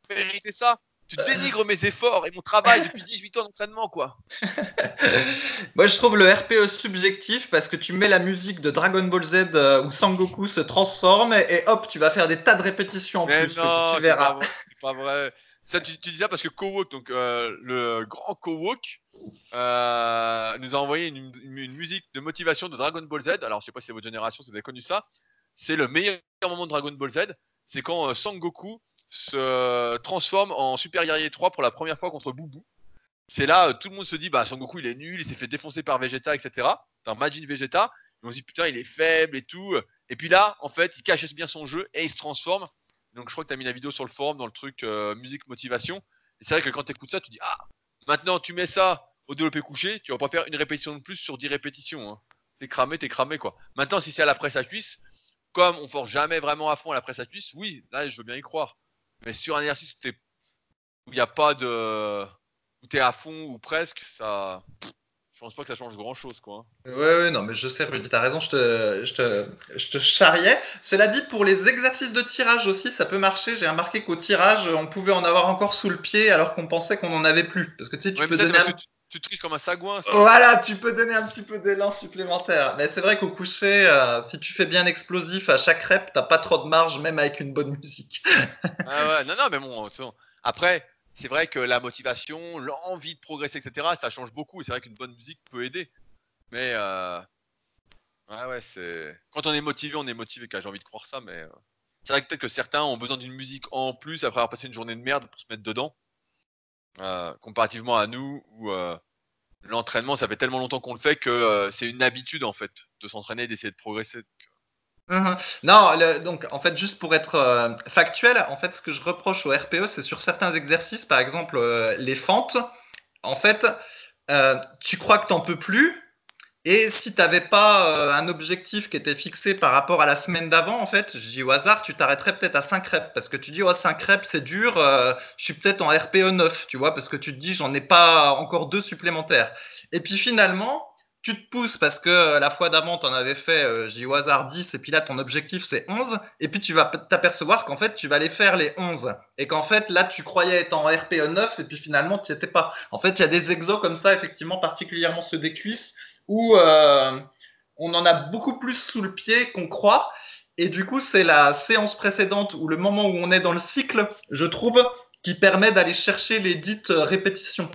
mériter ça, tu dénigres mes efforts et mon travail depuis 18 ans d'entraînement, quoi. Moi, je trouve le RPE subjectif parce que tu mets la musique de Dragon Ball Z euh, où Sangoku se transforme et, hop, tu vas faire des tas de répétitions en Mais plus. non, c'est pas, vrai, c'est pas vrai. Ça, tu, tu dis ça parce que Kowok, donc euh, le grand Kowok, euh, nous a envoyé une, musique de motivation de Dragon Ball Z. Alors, je sais pas si c'est votre génération, si vous avez connu ça. C'est le meilleur moment de Dragon Ball Z. C'est quand euh, Sangoku se transforme en Super Guerrier 3 pour la première fois contre Boubou. C'est là, euh, tout le monde se dit, bah, Sangoku, il est nul, il s'est fait défoncer par Vegeta, etc. Par Majin Vegeta. Et on se dit, putain, il est faible et tout. Et puis là, en fait, il cache bien son jeu et il se transforme. Donc, je crois que tu as mis la vidéo sur le forum dans le truc euh, musique motivation. Et c'est vrai que quand tu écoutes ça, tu dis, ah, maintenant tu mets ça au développé couché, tu vas pas faire une répétition de plus sur 10 répétitions. Hein. T'es cramé, t'es cramé, quoi. Maintenant, si c'est à la presse à cuisse, comme on force jamais vraiment à fond à la presse à cuisse, oui, là, je veux bien y croire. Mais sur un exercice où il n'y a pas de. où tu es à fond ou presque, ça. Je pense pas que ça change grand chose, quoi. Ouais, ouais, non, mais je sais, Rudy, t'as raison, je te, je, te, je te charriais. Cela dit, pour les exercices de tirage aussi, ça peut marcher. J'ai remarqué qu'au tirage, on pouvait en avoir encore sous le pied alors qu'on pensait qu'on en avait plus. Parce que tu sais, tu ouais, peux donner. Un... Tu, tu triches comme un sagouin, ça. Voilà, tu peux donner un petit peu d'élan supplémentaire. Mais c'est vrai qu'au coucher, euh, si tu fais bien explosif à chaque rep, t'as pas trop de marge, même avec une bonne musique. ah ouais, non, non, mais bon, après, c'est vrai que la motivation, l'envie de progresser, etc., ça change beaucoup. Et c'est vrai qu'une bonne musique peut aider. Mais euh... ouais, ouais, c'est. Quand on est motivé, on est motivé. J'ai envie de croire ça, mais euh... c'est vrai que peut-être que certains ont besoin d'une musique en plus après avoir passé une journée de merde pour se mettre dedans. Euh, comparativement à nous, où euh, l'entraînement, ça fait tellement longtemps qu'on le fait que c'est une habitude en fait de s'entraîner, d'essayer de progresser. Mmh. Non, donc en fait, juste pour être euh, factuel, en fait, ce que je reproche au RPE, c'est sur certains exercices, par exemple euh, les fentes. En fait, euh, tu crois que tu n'en peux plus. Et si tu n'avais pas un objectif qui était fixé par rapport à la semaine d'avant, en fait, je dis au hasard, tu t'arrêterais peut-être à 5 reps. Parce que tu dis, oh, 5 reps, c'est dur, je suis peut-être en RPE 9, tu vois, parce que tu te dis, j'en ai pas encore deux supplémentaires. Et puis finalement, tu te pousses parce que euh, la fois d'avant, tu en avais fait, euh, je dis au hasard 10, et puis là, ton objectif, c'est 11, et puis tu vas t'apercevoir qu'en fait, tu vas aller faire les 11, et qu'en fait, là, tu croyais être en RPE 9, et puis finalement, tu n'y étais pas. En fait, il y a des exos comme ça, effectivement, particulièrement ceux des cuisses, où euh, on en a beaucoup plus sous le pied qu'on croit, et du coup, c'est la séance précédente, ou le moment où on est dans le cycle, je trouve, qui permet d'aller chercher les dites répétitions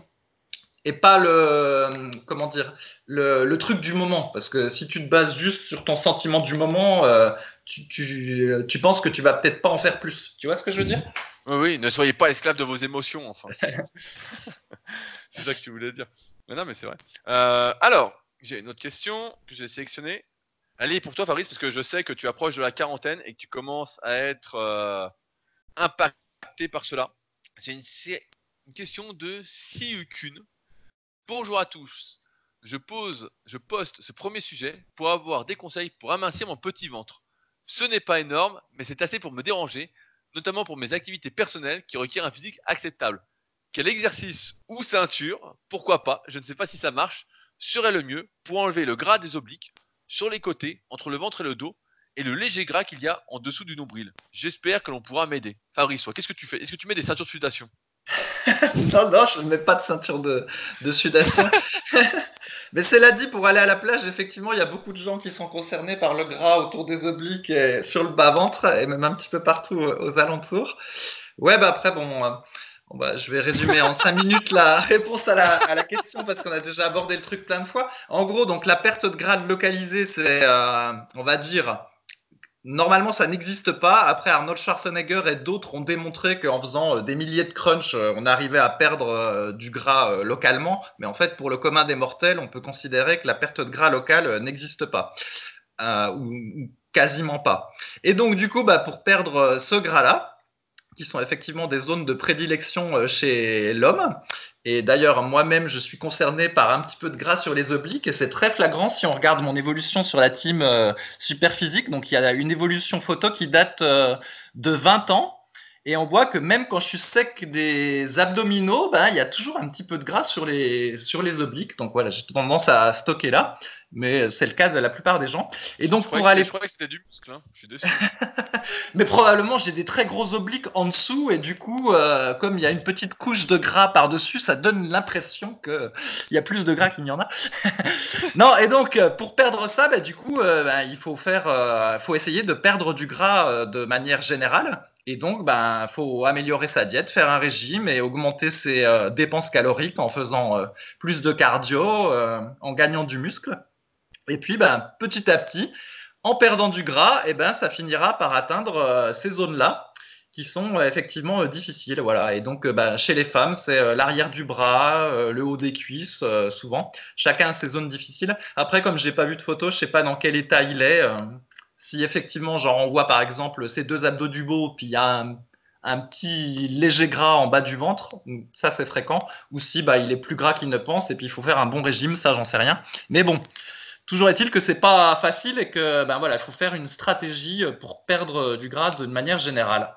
et pas le comment dire le, le, truc du moment. Parce que si tu te bases juste sur ton sentiment du moment euh, tu, tu, tu, penses que tu vas peut-être pas en faire plus. Tu vois ce que je veux dire? Oui, ne soyez pas esclave de vos émotions enfin. C'est ça que tu voulais dire. Mais non mais c'est vrai. Euh, alors j'ai une autre question que j'ai sélectionnée. Allez pour toi Fabrice parce que je sais que tu approches de la quarantaine et que tu commences à être euh, impacté par cela. C'est une, une, question de si qu'une Bonjour à tous. Je pose, je poste ce premier sujet pour avoir des conseils pour amincir mon petit ventre. Ce n'est pas énorme, mais c'est assez pour me déranger, notamment pour mes activités personnelles qui requièrent un physique acceptable. Quel exercice ou ceinture, pourquoi pas, je ne sais pas si ça marche, serait le mieux pour enlever le gras des obliques sur les côtés, entre le ventre et le dos, et le léger gras qu'il y a en dessous du nombril. J'espère que l'on pourra m'aider. Fabrice, qu'est-ce que tu fais? Est-ce que tu mets des ceintures de sudation non, non, je ne mets pas de ceinture de, de sudation. Mais cela dit, pour aller à la plage, effectivement, il y a beaucoup de gens qui sont concernés par le gras autour des obliques et sur le bas-ventre, et même un petit peu partout euh, aux alentours. Ouais, bah après, bon, euh, bah, je vais résumer en cinq minutes la réponse à la, à la question parce qu'on a déjà abordé le truc plein de fois. En gros, donc la perte de gras localisée, c'est, euh, on va dire, Normalement, ça n'existe pas. Après, Arnold Schwarzenegger et d'autres ont démontré qu'en faisant euh, des milliers de crunchs, euh, on arrivait à perdre euh, du gras localement. Mais en fait, pour le commun des mortels, on peut considérer que la perte de gras local n'existe pas. ou, quasiment pas. Et donc, du coup, bah, pour perdre ce gras-là, qui sont effectivement des zones de prédilection chez l'homme, et d'ailleurs, moi-même, je suis concerné par un petit peu de gras sur les obliques et c'est très flagrant si on regarde mon évolution sur la team euh, super physique. Donc, il y a une évolution photo qui date euh, de 20 ans. Et on voit que même quand je suis sec des abdominaux, ben, il y a toujours un petit peu de gras sur les, sur les obliques. Donc voilà, j'ai tendance à stocker là mais c'est le cas de la plupart des gens. Et donc, pour aller. Je crois que c'était du muscle, hein. je suis déçu. mais probablement, j'ai des très gros obliques en dessous, et du coup, euh, comme il y a une petite couche de gras par-dessus, ça donne l'impression qu'il y a plus de gras qu'il n'y en a. non, et donc, euh, pour perdre ça, bah, du coup, euh, bah, il faut, faire, faut essayer de perdre du gras de manière générale. Et donc, il ben, faut améliorer sa diète, faire un régime et augmenter ses dépenses caloriques en faisant plus de cardio, en gagnant du muscle. Et puis, ben, petit à petit, en perdant du gras, eh ben, ça finira par atteindre euh, ces zones-là qui sont euh, effectivement euh, difficiles. Voilà. Et donc, ben, chez les femmes, c'est l'arrière du bras, le haut des cuisses, souvent. Chacun a ses zones difficiles. Après, comme j'ai pas vu de photo, je sais pas dans quel état il est. si effectivement, genre, on voit par exemple ces deux abdos du beau, puis il y a un, petit léger gras en bas du ventre, ça c'est fréquent, ou si bah, il est plus gras qu'il ne pense, et puis il faut faire un bon régime, ça j'en sais rien. Mais bon, Toujours est-il que c'est pas facile et que ben voilà, il faut faire une stratégie pour perdre du gras de manière générale.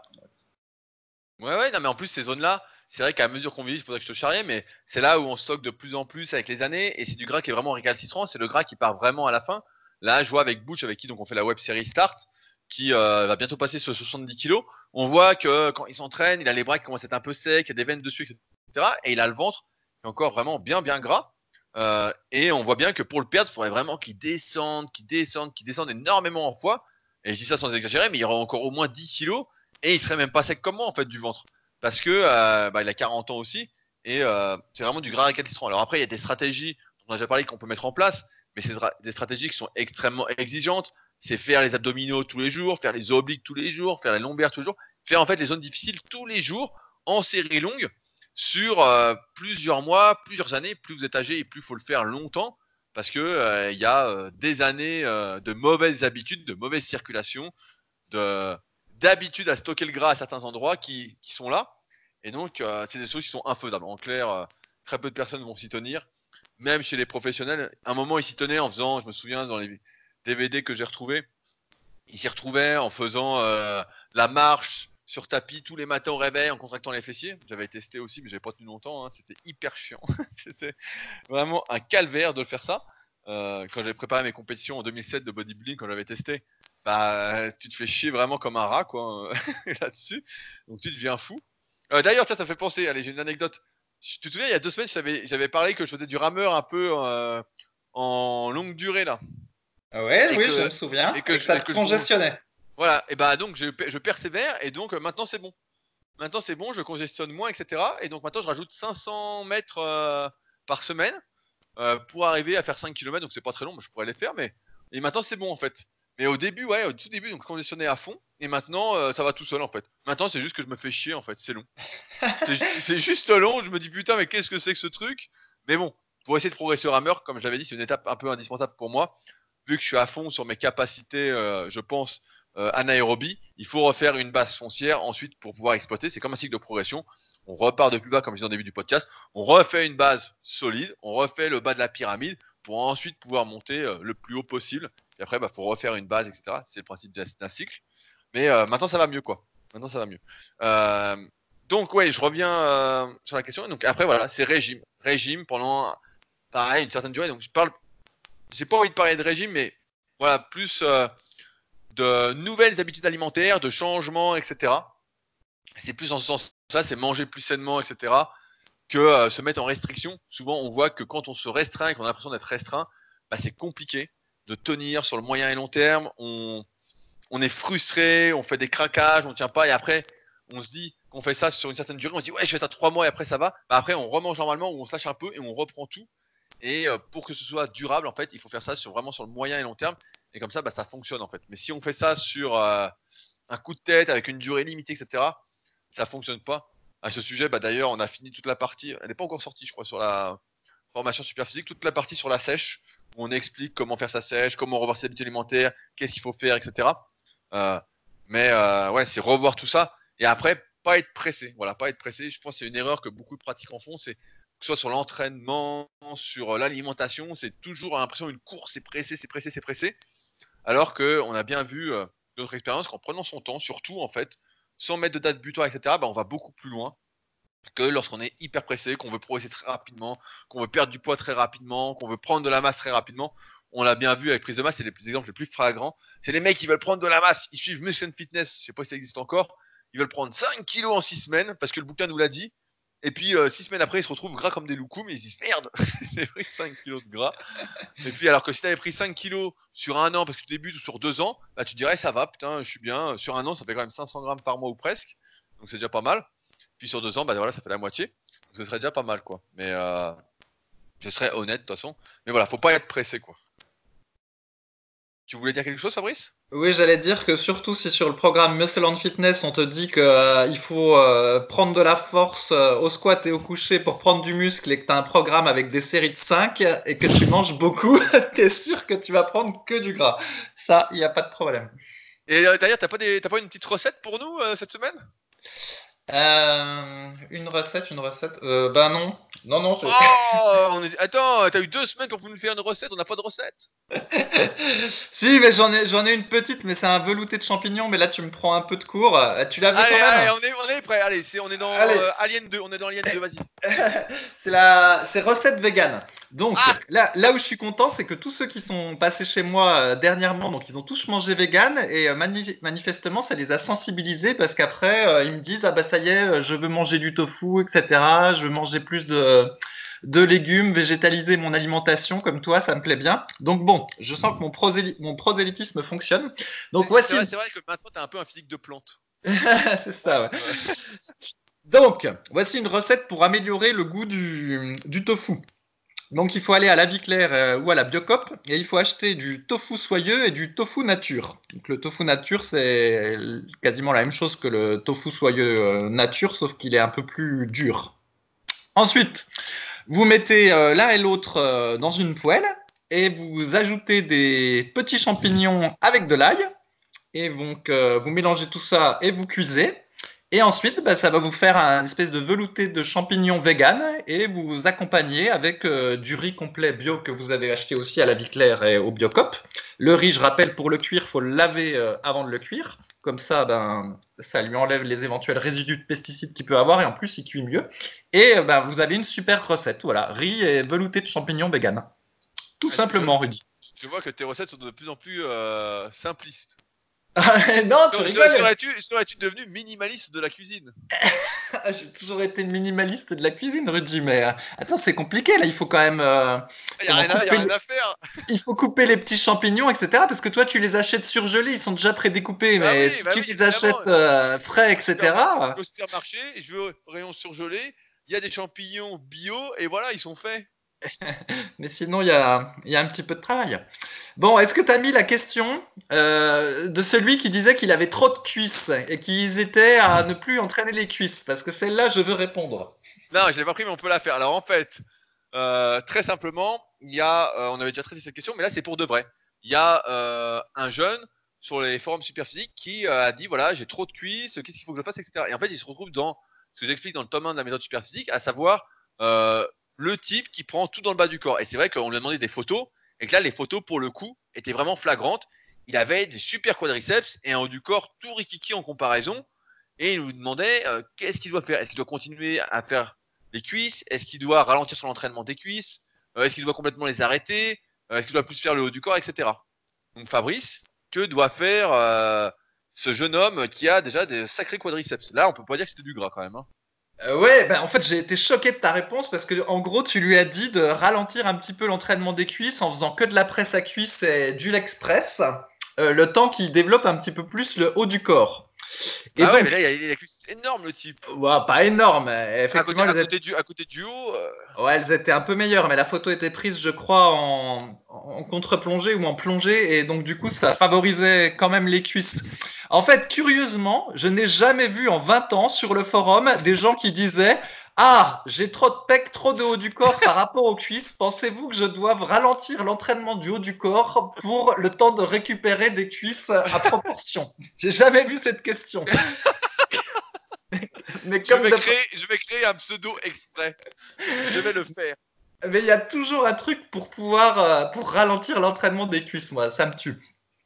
Ouais, ouais, non, mais en plus, ces zones-là, c'est vrai qu'à mesure qu'on vieillit, c'est pour ça que je te charriais, mais c'est là où on stocke de plus en plus avec les années, et c'est du gras qui est vraiment récalcitrant, c'est le gras qui part vraiment à la fin. Là, je vois avec Bush, avec qui donc on fait la web série Start, qui euh, va bientôt passer sur 70 kilos. On voit que quand il s'entraîne, il a les bras qui commencent à être un peu secs, il y a des veines dessus, etc. Et il a le ventre qui est encore vraiment bien, bien gras. Euh, et on voit bien que pour le perdre, il faudrait vraiment qu'il descende, qu'il descende, qu'il descende énormément en poids. Et je dis ça sans exagérer, mais il y aura encore au moins 10 kilos et il serait même pas sec comme moi en fait du ventre. Parce que euh, bah, il a 40 ans aussi et euh, c'est vraiment du gras récalcitrant. Alors après, il y a des stratégies dont on a déjà parlé qu'on peut mettre en place, mais c'est des stratégies qui sont extrêmement exigeantes. C'est faire les abdominaux tous les jours, faire les obliques tous les jours, faire les lombaires tous les jours, faire en fait les zones difficiles tous les jours en série longue sur euh, plusieurs mois, plusieurs années. Plus vous êtes âgé et plus il faut le faire longtemps parce que euh, il y a euh, des années de mauvaises habitudes, de mauvaise circulation, de d'habitude à stocker le gras à certains endroits qui, sont là. Et donc, c'est des choses qui sont infaisables. En clair, très peu de personnes vont s'y tenir. même chez les professionnels. À un moment, il s'y tenait en faisant, je me souviens, dans les DVD que j'ai retrouvés, il s'y retrouvait en faisant euh, la marche sur tapis tous les matins au réveil en contractant les fessiers. J'avais testé aussi, mais j'avais pas tenu longtemps. Hein. C'était hyper chiant. C'était vraiment un calvaire de le faire ça. Euh, quand j'avais préparé mes compétitions en 2007 de bodybuilding, quand j'avais testé, bah, tu te fais chier vraiment comme un rat quoi là-dessus. Donc tu deviens fou. Euh, d'ailleurs, ça, ça fait penser. Allez, j'ai une anecdote. Tu te souviens, il y a deux semaines, j'avais parlé que je faisais du rameur un peu euh, en longue durée là. Ah ouais, oui, je me souviens. Et que, je, ça congestionnait. Voilà, et bah donc je, je persévère et donc maintenant c'est bon. Maintenant c'est bon, je congestionne moins, etc. Et donc maintenant je rajoute 500 mètres par semaine euh, pour arriver à faire 5 km, donc c'est pas très long, mais je pourrais les faire, mais et maintenant c'est bon en fait. Mais au début, ouais, au tout début, donc conditionné à fond, et maintenant euh, ça va tout seul en fait. Maintenant c'est juste que je me fais chier en fait, c'est long. c'est juste long, je me dis putain, mais qu'est-ce que c'est que ce truc? Mais bon, pour essayer de progresser au rameur, comme je l'avais dit, c'est une étape un peu indispensable pour moi, vu que je suis à fond sur mes capacités, euh, je pense, anaérobie, il faut refaire une base foncière ensuite pour pouvoir exploiter. C'est comme un cycle de progression on repart de plus bas, comme je disais au début du podcast, on refait une base solide, on refait le bas de la pyramide pour ensuite pouvoir monter euh, le plus haut possible. Et après, il bah, faut refaire une base, etc. C'est le principe d'un cycle. Mais euh, maintenant, ça va mieux, quoi. Maintenant, ça va mieux. Euh, donc, ouais, je reviens sur la question. Donc, après, voilà, c'est régime. Régime pendant, pareil, une certaine durée. Donc, je parle, j'ai pas envie de parler de régime, mais voilà, plus de nouvelles habitudes alimentaires, de changements, etc. C'est plus en ce sens ça, c'est manger plus sainement, etc., que euh, se mettre en restriction. Souvent, on voit que quand on se restreint et qu'on a l'impression d'être restreint, bah, c'est compliqué de tenir sur le moyen et long terme. On, est frustré, on fait des craquages, on tient pas, et après, on se dit qu'on fait ça sur une certaine durée, on se dit ouais, je fais ça trois mois et après ça va. Bah, après, on remange normalement ou on se lâche un peu et on reprend tout. Et euh, pour que ce soit durable, en fait, il faut faire ça sur, vraiment sur le moyen et long terme. Et comme ça, bah, ça fonctionne en fait. Mais si on fait ça sur euh, un coup de tête avec une durée limitée, etc., ça fonctionne pas. À ce sujet, bah, d'ailleurs, on a fini toute la partie, elle n'est pas encore sortie, je crois, sur la formation super physique, toute la partie sur la sèche, où on explique comment faire sa sèche, comment revoir ses habitudes alimentaires, qu'est-ce qu'il faut faire, etc. Euh, mais euh, ouais, c'est revoir tout ça. Et après, pas être pressé. Voilà, pas être pressé. Je pense que c'est une erreur que beaucoup de pratiquants font. C'est que ce soit sur l'entraînement, sur l'alimentation, c'est toujours l'impression d'une course, c'est pressé, c'est pressé, c'est pressé. Alors qu'on a bien vu notre expérience qu'en prenant son temps, surtout en fait, sans mettre de date butoir, etc., bah, on va beaucoup plus loin que lorsqu'on est hyper pressé, qu'on veut progresser très rapidement, qu'on veut perdre du poids très rapidement, qu'on veut prendre de la masse très rapidement. On l'a bien vu avec prise de masse, c'est les exemples les plus flagrants. C'est les mecs qui veulent prendre de la masse, ils suivent Mission Fitness, je sais pas si ça existe encore, ils veulent prendre 5 kilos en 6 semaines, parce que le bouquin nous l'a dit, et puis, 6 euh, semaines après, ils se retrouvent gras comme des loukoums et ils se disent Merde, j'ai pris 5 kilos de gras. et puis, alors que si tu avais pris 5 kilos sur un an parce que tu débutes ou sur deux ans, bah, tu dirais Ça va, putain, je suis bien. Sur un an, ça fait quand même 500 grammes par mois ou presque. Donc, c'est déjà pas mal. Puis sur deux ans, bah voilà, ça fait la moitié. Donc, ce serait déjà pas mal, quoi. Mais euh, ce serait honnête, de toute façon. Mais voilà, faut pas être pressé, quoi. Tu voulais dire quelque chose, Fabrice? Oui, j'allais dire que surtout si sur le programme Muscle and Fitness, on te dit qu'il euh, faut euh, prendre de la force euh, au squat et au coucher pour prendre du muscle et que tu as un programme avec des séries de 5 et que tu manges beaucoup, tu es sûr que tu vas prendre que du gras. Ça, il n'y a pas de problème. Et d'ailleurs, tu n'as pas, une petite recette pour nous cette semaine? Une recette, une recette Bah non. Non, non. Oh, on est... Attends, t'as eu deux semaines pour nous faire une recette, on n'a pas de recette Si, mais j'en ai, j'en ai une petite, mais c'est un velouté de champignons, mais là tu me prends un peu de cours. Euh, tu l'avais Allez, allez, on est, on est prêt, allez, c'est, on est dans euh, Alien 2, on est dans Alien 2, vas-y. c'est la, c'est recette vegan. Donc ah là, là où je suis content, c'est que tous ceux qui sont passés chez moi euh, dernièrement, donc ils ont tous mangé vegan et manifestement ça les a sensibilisés parce qu'après ils me disent ah bah ça y est, je veux manger du tofu, etc. Je veux manger plus de de légumes, végétaliser mon alimentation comme toi, ça me plaît bien. Donc bon, je sens que mon, mon prosélytisme fonctionne. Donc voici. C'est vrai, que maintenant tu as un peu un physique de plante. c'est ça, ouais. Donc, voici une recette pour améliorer le goût du, tofu. Donc, il faut aller à la vie claire euh, ou à la Biocop et il faut acheter du tofu soyeux et du tofu nature. Donc, le tofu nature, c'est quasiment la même chose que le tofu soyeux euh, nature, sauf qu'il est un peu plus dur. Ensuite, vous mettez euh, l'un et l'autre dans une poêle et vous ajoutez des petits champignons avec de l'ail. Et donc, vous mélangez tout ça et vous cuisez. Et ensuite, bah, ça va vous faire un espèce de velouté de champignons vegan et vous accompagner avec euh, du riz complet bio que vous avez acheté aussi à la vie claire et au Biocop. Le riz, je rappelle, pour le cuire, faut le laver euh, avant de le cuire. Comme ça, ben, ça lui enlève les éventuels résidus de pesticides qu'il peut avoir et en plus, il cuit mieux. Et euh, ben, vous avez une super recette. Voilà, riz et velouté de champignons vegan. Tout Ah, je- simplement, Rudy. Je vois que tes recettes sont de plus en plus euh, simplistes. Non, tu Ser- rigoles. Serais-tu devenu minimaliste de la cuisine Ah, J'ai toujours été minimaliste de la cuisine, Rudy, mais euh, attends, c'est compliqué là. Il faut quand même, euh, Il a, rien à- y a couper rien le- à faire. il faut couper les petits champignons, etc. Parce que toi, tu les achètes surgelés, ils sont déjà prédécoupés, Bah mais oui, si bah tu oui, les achètes euh, frais, etc. Au supermarché, je au rayon surgelé, il y a des champignons bio et voilà, ils sont faits. Mais sinon, il y a, un petit peu de travail. Bon, est-ce que tu as mis la question euh, de celui qui disait qu'il avait trop de cuisses et qui hésitait à ne plus entraîner les cuisses? Parce que celle-là, je veux répondre. Non, je l'ai pas pris, mais on peut la faire. Alors en fait, euh, très simplement, y a, euh, on avait déjà traité cette question, mais là c'est pour de vrai. Il y a un jeune sur les forums superphysiques qui a dit voilà, j'ai trop de cuisses, qu'est-ce qu'il faut que je fasse, etc. Et en fait, il se retrouve dans ce que j'explique dans le tome 1 de la méthode superphysique, à savoir le type qui prend tout dans le bas du corps. Et c'est vrai qu'on lui a demandé des photos, et que là, les photos, pour le coup, étaient vraiment flagrantes. Il avait des super quadriceps et un haut du corps tout rikiki en comparaison. Et il nous demandait euh, qu'est-ce qu'il doit faire? Est-ce qu'il doit continuer à faire les cuisses? Est-ce qu'il doit ralentir son entraînement des cuisses? Euh, Est-ce qu'il doit complètement les arrêter? Euh, Est-ce qu'il doit plus faire le haut du corps, etc. Donc Fabrice, que doit faire ce jeune homme qui a déjà des sacrés quadriceps? Là, on peut pas dire que c'était du gras quand même. hein. Euh, ouais, ben en fait j'ai été choqué de ta réponse parce que en gros tu lui as dit de ralentir un petit peu l'entraînement des cuisses en faisant que de la presse à cuisses et du leg press, euh, le temps qu'il développe un petit peu plus le haut du corps. Et ah ouais, mais là, il a, il a les cuisses énormes, le type. ouais, pas énorme, euh, À côté, effectivement à côté du, à côté du haut, euh, ouais, elles étaient un peu meilleures, mais la photo était prise je crois en, en contre-plongée ou en plongée et donc du coup ça favorisait quand même les cuisses. En fait, curieusement, je n'ai jamais vu en 20 ans sur le forum des gens qui disaient Ah, j'ai trop de pecs, trop de haut du corps par rapport aux cuisses. Pensez-vous que je doive ralentir l'entraînement du haut du corps pour le temps de récupérer des cuisses à proportion? J'ai jamais vu cette question. Mais je, comme vais de- créer, je vais créer un pseudo exprès. Je vais le faire. mais il y a toujours un truc pour pouvoir euh, pour ralentir l'entraînement des cuisses, moi, ça me tue.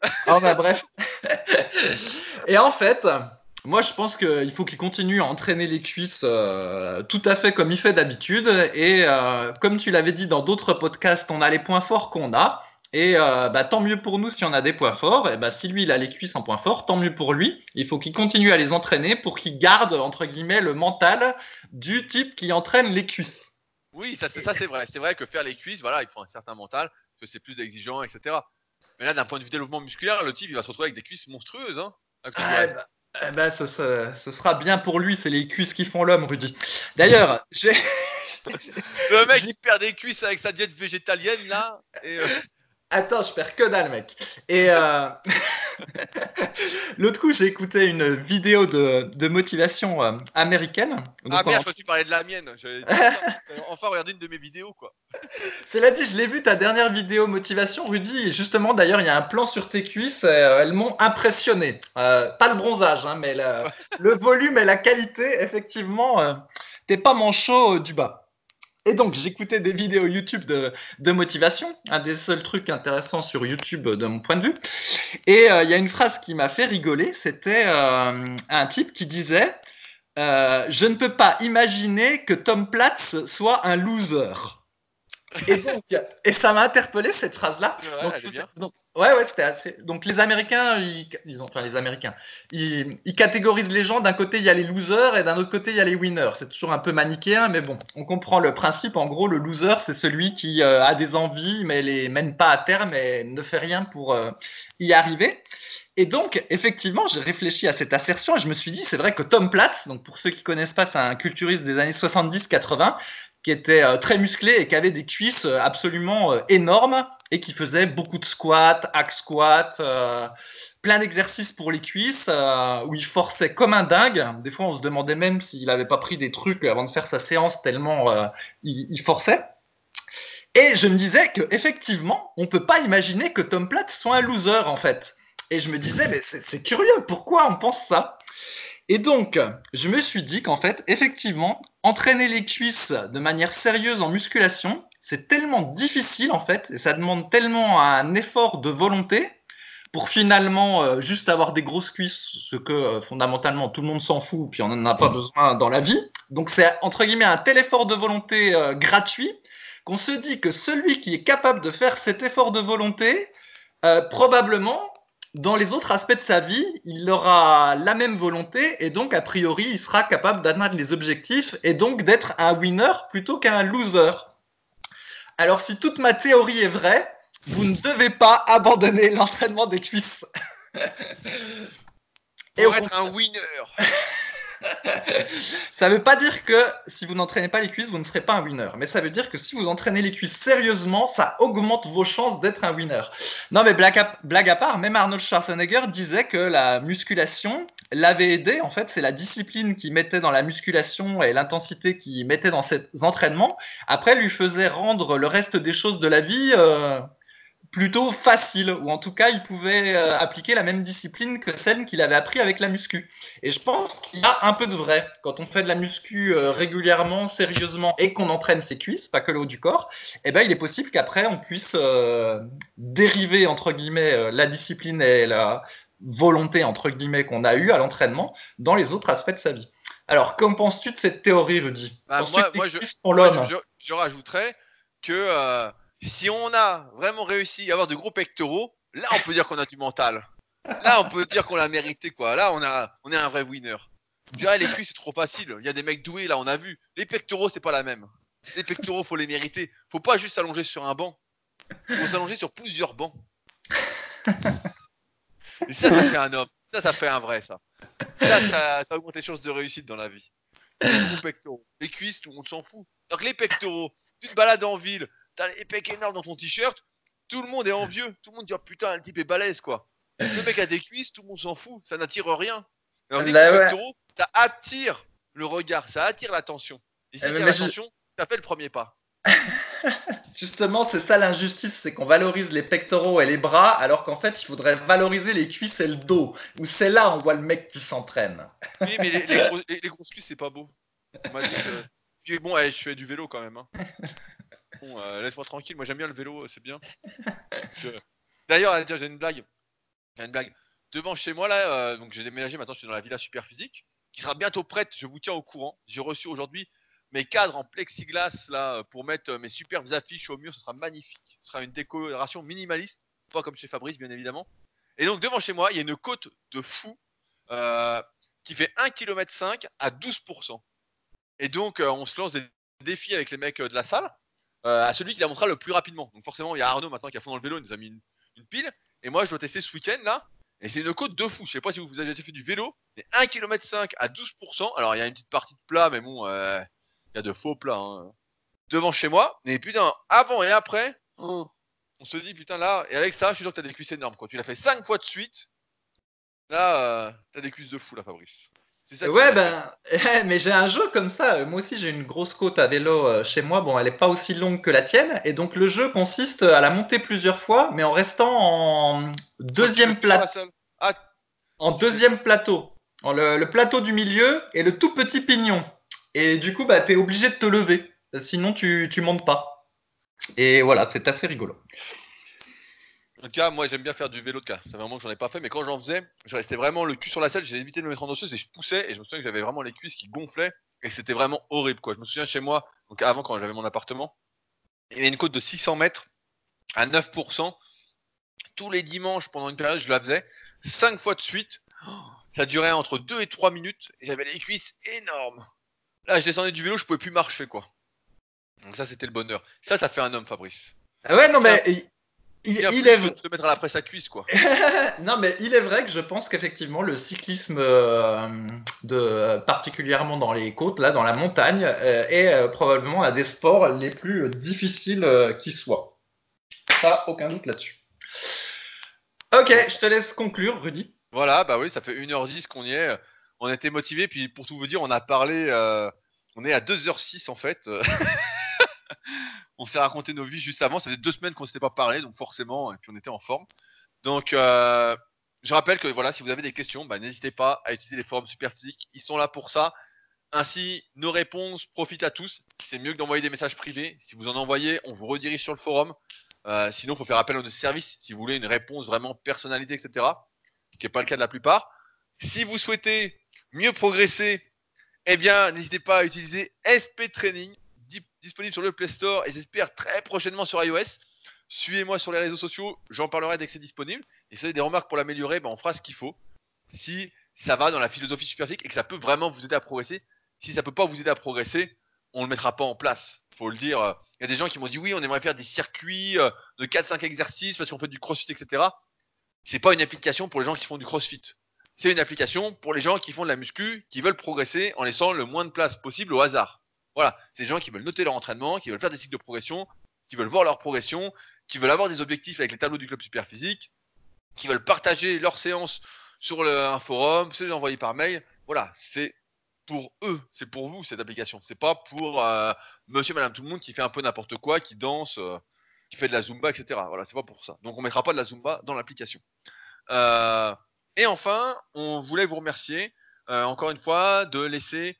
Oh bah bref. Et en fait, moi je pense qu'il faut qu'il continue à entraîner les cuisses euh, tout à fait comme il fait d'habitude. Et euh, comme tu l'avais dit dans d'autres podcasts, on a les points forts qu'on a. Et euh, bah, tant mieux pour nous si on a des points forts. Et bah, si lui il a les cuisses en points forts, tant mieux pour lui. Il faut qu'il continue à les entraîner pour qu'il garde entre guillemets le mental du type qui entraîne les cuisses. Oui, ça c'est vrai. C'est vrai que faire les cuisses, voilà, il faut un certain mental, que c'est plus exigeant, etc. Mais là, d'un point de vue développement musculaire, le type il va se retrouver avec des cuisses monstrueuses. Hein, Ah, bah, eh ben, ce, ce- ce sera bien pour lui, c'est les cuisses qui font l'homme, Rudy. D'ailleurs, j'ai. Le mec, il perd des cuisses avec sa diète végétalienne là. Et, euh, Attends, je perds que dalle, mec. Et euh, l'autre coup, j'ai écouté une vidéo de, de motivation euh, américaine. Donc, Ah en- merde, je crois que tu parlais de la mienne. Dit, enfin regarder une de mes vidéos quoi. Cela dit, je l'ai vu ta dernière vidéo motivation, Rudy. Et justement, d'ailleurs, il y a un plan sur tes cuisses. euh, elles m'ont impressionné. Euh, pas le bronzage, hein, mais le, le volume et la qualité, effectivement, t'es pas manchot du bas. Et donc, j'écoutais des vidéos YouTube de, motivation, un des seuls trucs intéressants sur YouTube euh, de mon point de vue. Et euh, il y a une phrase qui m'a fait rigoler. C'était euh, un type qui disait Je ne peux pas imaginer que Tom Platz soit un loser. Et donc, et ça m'a interpellé cette phrase-là. Ouais, Donc, elle est bien. donc- ouais, ouais, c'était assez. Donc, les Américains, ils, ils ont, enfin, les Américains, ils, ils catégorisent les gens. D'un côté, il y a les losers et d'un autre côté, il y a les winners. C'est toujours un peu manichéen, mais bon, on comprend le principe. En gros, le loser, c'est celui qui euh, a des envies, mais les mène pas à terme et ne fait rien pour euh, y arriver. Et donc, effectivement, j'ai réfléchi à cette assertion et je me suis dit, c'est vrai que Tom Platz, donc pour ceux qui connaissent pas, c'est un culturiste des années 70-80 qui était euh, très musclé et qui avait des cuisses euh, absolument euh, énormes et qui faisait beaucoup de squats, hack squat, euh, plein d'exercices pour les cuisses où il forçait comme un dingue. Des fois, on se demandait même s'il n'avait pas pris des trucs avant de faire sa séance tellement il, il forçait. Et je me disais que effectivement, on peut pas imaginer que Tom Platt soit un loser en fait. Et je me disais, mais c'est curieux, pourquoi on pense ça? Et donc, je me suis dit qu'en fait, effectivement, entraîner les cuisses de manière sérieuse en musculation, c'est tellement difficile en fait, et ça demande tellement un effort de volonté pour finalement euh, juste avoir des grosses cuisses, ce que euh, fondamentalement tout le monde s'en fout, puis on n'en a pas besoin dans la vie. Donc c'est entre guillemets un tel effort de volonté euh, gratuit qu'on se dit que celui qui est capable de faire cet effort de volonté, probablement dans les autres aspects de sa vie, il aura la même volonté et donc a priori il sera capable d'atteindre les objectifs et donc d'être un winner plutôt qu'un loser. Alors si toute ma théorie est vraie, vous ne devez pas abandonner l'entraînement des cuisses. Pour être un winner. ça ne veut pas dire que si vous n'entraînez pas les cuisses, vous ne serez pas un winner. Mais ça veut dire que si vous entraînez les cuisses sérieusement, ça augmente vos chances d'être un winner. Non, mais blague à, blague à, part, même Arnold Schwarzenegger disait que la musculation l'avait aidé. En fait, c'est la discipline qu'il mettait dans la musculation et l'intensité qu'il mettait dans ses entraînements. Après, lui faisait rendre le reste des choses de la vie. Euh, plutôt facile, ou en tout cas, il pouvait euh, appliquer la même discipline que celle qu'il avait appris avec la muscu. Et je pense qu'il y a un peu de vrai. Quand on fait de la muscu euh, régulièrement, sérieusement, et qu'on entraîne ses cuisses, pas que le haut du corps, eh ben, il est possible qu'après, on puisse euh, dériver, entre guillemets, la discipline et la volonté, entre guillemets, qu'on a eue à l'entraînement dans les autres aspects de sa vie. Alors, qu'en penses-tu de cette théorie, Rudy? Bah, moi, je, je, je, rajouterais que si on a vraiment réussi à avoir de gros pectoraux, là on peut dire qu'on a du mental. Là on peut dire qu'on l'a mérité quoi. Là on a on est un vrai winner. Les cuisses c'est trop facile. Il y a des mecs doués là on a vu. Les pectoraux c'est pas la même. Les pectoraux faut les mériter. Faut pas juste s'allonger sur un banc. Faut s'allonger sur plusieurs bancs. Ça ça fait un homme. Ça ça fait un vrai ça. Ça ça, augmente les chances de réussite dans la vie. Les pectoraux. Les cuisses tout le monde s'en fout. Donc les pectoraux, tu te balades en ville, t'as les pecs énormes dans ton t-shirt, tout le monde est envieux. Tout le monde dit oh, putain, le type est balèze quoi. Le mec a des cuisses, tout le monde s'en fout, ça n'attire rien. Alors les bah ça attire le regard, ça attire l'attention. Et si ça attire l'attention, ça fait le premier pas. Justement, c'est ça l'injustice, c'est qu'on valorise les pectoraux et les bras, alors qu'en fait, il faudrait valoriser les cuisses et le dos. Où c'est là on voit le mec qui s'entraîne. Oui, mais les, grosses cuisses, c'est pas beau. On m'a dit que. bon, je fais du vélo quand même. Hein. Euh, laisse-moi tranquille. Moi, j'aime bien le vélo, c'est bien. D'ailleurs, j'ai une blague. une blague. Devant chez moi, là, euh, donc j'ai déménagé. Maintenant, je suis dans la villa super physique, qui sera bientôt prête. Je vous tiens au courant. J'ai reçu aujourd'hui mes cadres en plexiglas là pour mettre mes superbes affiches au mur. Ce sera magnifique. Ce sera une décoration minimaliste, pas comme chez Fabrice, bien évidemment. Et donc, devant chez moi, il y a une côte de fou euh, qui fait 1,5 km à 12%. Et donc, on se lance des défis avec les mecs de la salle. Euh, à celui qui la montrera le plus rapidement. Donc forcément, il y a Arnaud maintenant qui a fond dans le vélo, il nous a mis une, pile. Et moi, je dois tester ce week-end là. Et c'est une côte de fou. Je sais pas si vous avez déjà fait du vélo, mais 1,5 km à 12%. Alors il y a une petite partie de plat, mais bon, euh, il y a de faux plats hein. devant chez moi. Mais putain, avant et après, on se dit putain là, et avec ça, je suis sûr que t'as des cuisses énormes. Quoi. Tu l'as fait 5 fois de suite. Là, euh, t'as des cuisses de fou là, Fabrice ouais, ben, mais j'ai un jeu comme ça. Moi aussi, j'ai une grosse côte à vélo euh, chez moi. Bon, elle n'est pas aussi longue que la tienne. Et donc, le jeu consiste à la monter plusieurs fois, mais en restant en deuxième plateau. Ah. En deuxième plateau. Le, le, plateau du milieu et le tout petit pignon. Et du coup, bah, tu es obligé de te lever. Sinon, tu, tu montes pas. Et voilà, c'est assez rigolo. En tout cas, moi j'aime bien faire du vélo de cas. Ça fait un moment que j'en ai pas fait, mais quand j'en faisais, je restais vraiment le cul sur la selle. J'ai évité de me mettre en danseuse et je poussais. Et je me souviens que j'avais vraiment les cuisses qui gonflaient. Et c'était vraiment horrible. quoi. Je me souviens chez moi, donc avant quand j'avais mon appartement, il y avait une côte de 600 mètres à 9%. Tous les dimanches pendant une période, je la faisais 5 fois de suite. Ça durait entre 2 et 3 minutes et j'avais les cuisses énormes. Là, je descendais du vélo, je pouvais plus marcher quoi. Donc ça, c'était le bonheur. Ça, ça fait un homme, Fabrice. Ah ouais, non, mais il, est se mettre à la presse à cuisse quoi. non mais il est vrai que je pense qu'effectivement le cyclisme euh, de particulièrement dans les côtes là dans la montagne euh, est euh, probablement un des sports les plus difficiles qui soient. Pas aucun doute là-dessus. Ok, je te laisse conclure Rudy. Voilà, bah oui, ça fait 1h10 qu'on y est. On était motivé puis pour tout vous dire, on a parlé on est à 2h06 en fait. on s'est raconté nos vies juste avant. Ça fait deux semaines qu'on s'était pas parlé, donc forcément, et puis on était en forme. Donc, euh, je rappelle que voilà, si vous avez des questions, bah, n'hésitez pas à utiliser les forums Superphysique. Ils sont là pour ça. Ainsi, nos réponses profitent à tous. C'est mieux que d'envoyer des messages privés. Si vous en envoyez, on vous redirige sur le forum. Euh, sinon, il faut faire appel à nos services si vous voulez une réponse vraiment personnalisée, etc. Ce qui n'est pas le cas de la plupart. Si vous souhaitez mieux progresser, eh bien, n'hésitez pas à utiliser SP Training, disponible sur le Play Store et j'espère très prochainement sur iOS. Suivez-moi sur les réseaux sociaux, j'en parlerai dès que c'est disponible. Et si vous avez des remarques pour l'améliorer, ben, on fera ce qu'il faut. Si ça va dans la philosophie superphysique et que ça peut vraiment vous aider à progresser, si ça peut pas vous aider à progresser, on le mettra pas en place. Faut le dire. Il y a des gens qui m'ont dit oui, on aimerait faire des circuits euh, de 4-5 exercices parce qu'on fait du crossfit, etc. C'est pas une application pour les gens qui font du crossfit. C'est une application pour les gens qui font de la muscu, qui veulent progresser en laissant le moins de place possible au hasard. Voilà, c'est des gens qui veulent noter leur entraînement, qui veulent faire des cycles de progression, qui veulent voir leur progression, qui veulent avoir des objectifs avec les tableaux du club super physique, qui veulent partager leurs séances sur un forum, c'est envoyer par mail. Voilà, c'est pour eux, c'est pour vous cette application. C'est pas pour euh, monsieur, madame, tout le monde qui fait un peu n'importe quoi, qui danse, euh, qui fait de la zumba, etc. Voilà, c'est pas pour ça. Donc on mettra pas de la zumba dans l'application. Euh, et enfin, on voulait vous remercier encore une fois de laisser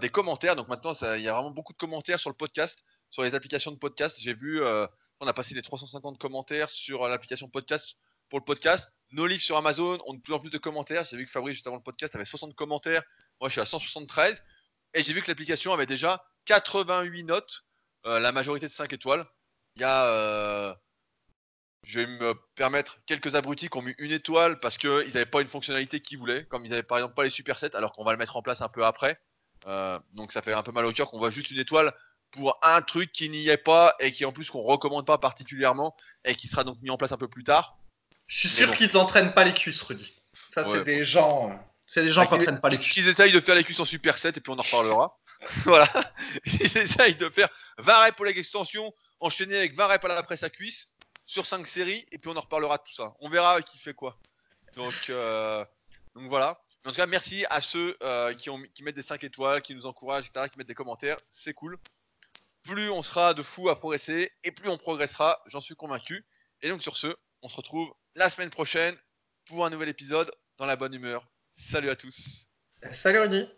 des commentaires. Donc maintenant, il y a vraiment beaucoup de commentaires sur le podcast, sur les applications de podcast. J'ai vu, on a passé les 350 commentaires sur l'application de podcast pour le podcast. Nos livres sur Amazon ont de plus en plus de commentaires. J'ai vu que Fabrice, juste avant le podcast, avait 60 commentaires. Moi, je suis à 173. Et j'ai vu que l'application avait déjà 88 notes, euh, la majorité de 5 étoiles. Il y a. Euh, je vais me permettre quelques abrutis qui ont mis une étoile parce qu'ils n'avaient pas une fonctionnalité qu'ils voulaient, comme ils n'avaient par exemple pas les supersets, alors qu'on va le mettre en place un peu après. Euh, donc ça fait un peu mal au cœur qu'on voit juste une étoile pour un truc qui n'y est pas et qui en plus qu'on recommande pas particulièrement et qui sera donc mis en place un peu plus tard. Je suis sûr qu'ils n'entraînent pas les cuisses, Rudy. Ça, c'est des gens. C'est des gens ah, qui n'entraînent pas les cuisses. Qu'ils essayent de faire les cuisses en super 7 et puis on en reparlera. voilà. Ils essayent de faire 20 reps pour l'extension, enchaîner avec 20 reps à la presse à cuisse sur 5 séries et puis on en reparlera de tout ça. On verra qui fait quoi. Donc, euh, donc voilà. En tout cas, merci à ceux euh, qui, mettent des 5 étoiles, qui nous encouragent, etc., qui mettent des commentaires. C'est cool. Plus on sera de fou à progresser et plus on progressera, j'en suis convaincu. Et donc sur ce, on se retrouve la semaine prochaine pour un nouvel épisode dans la bonne humeur. Salut à tous. Salut Rudy.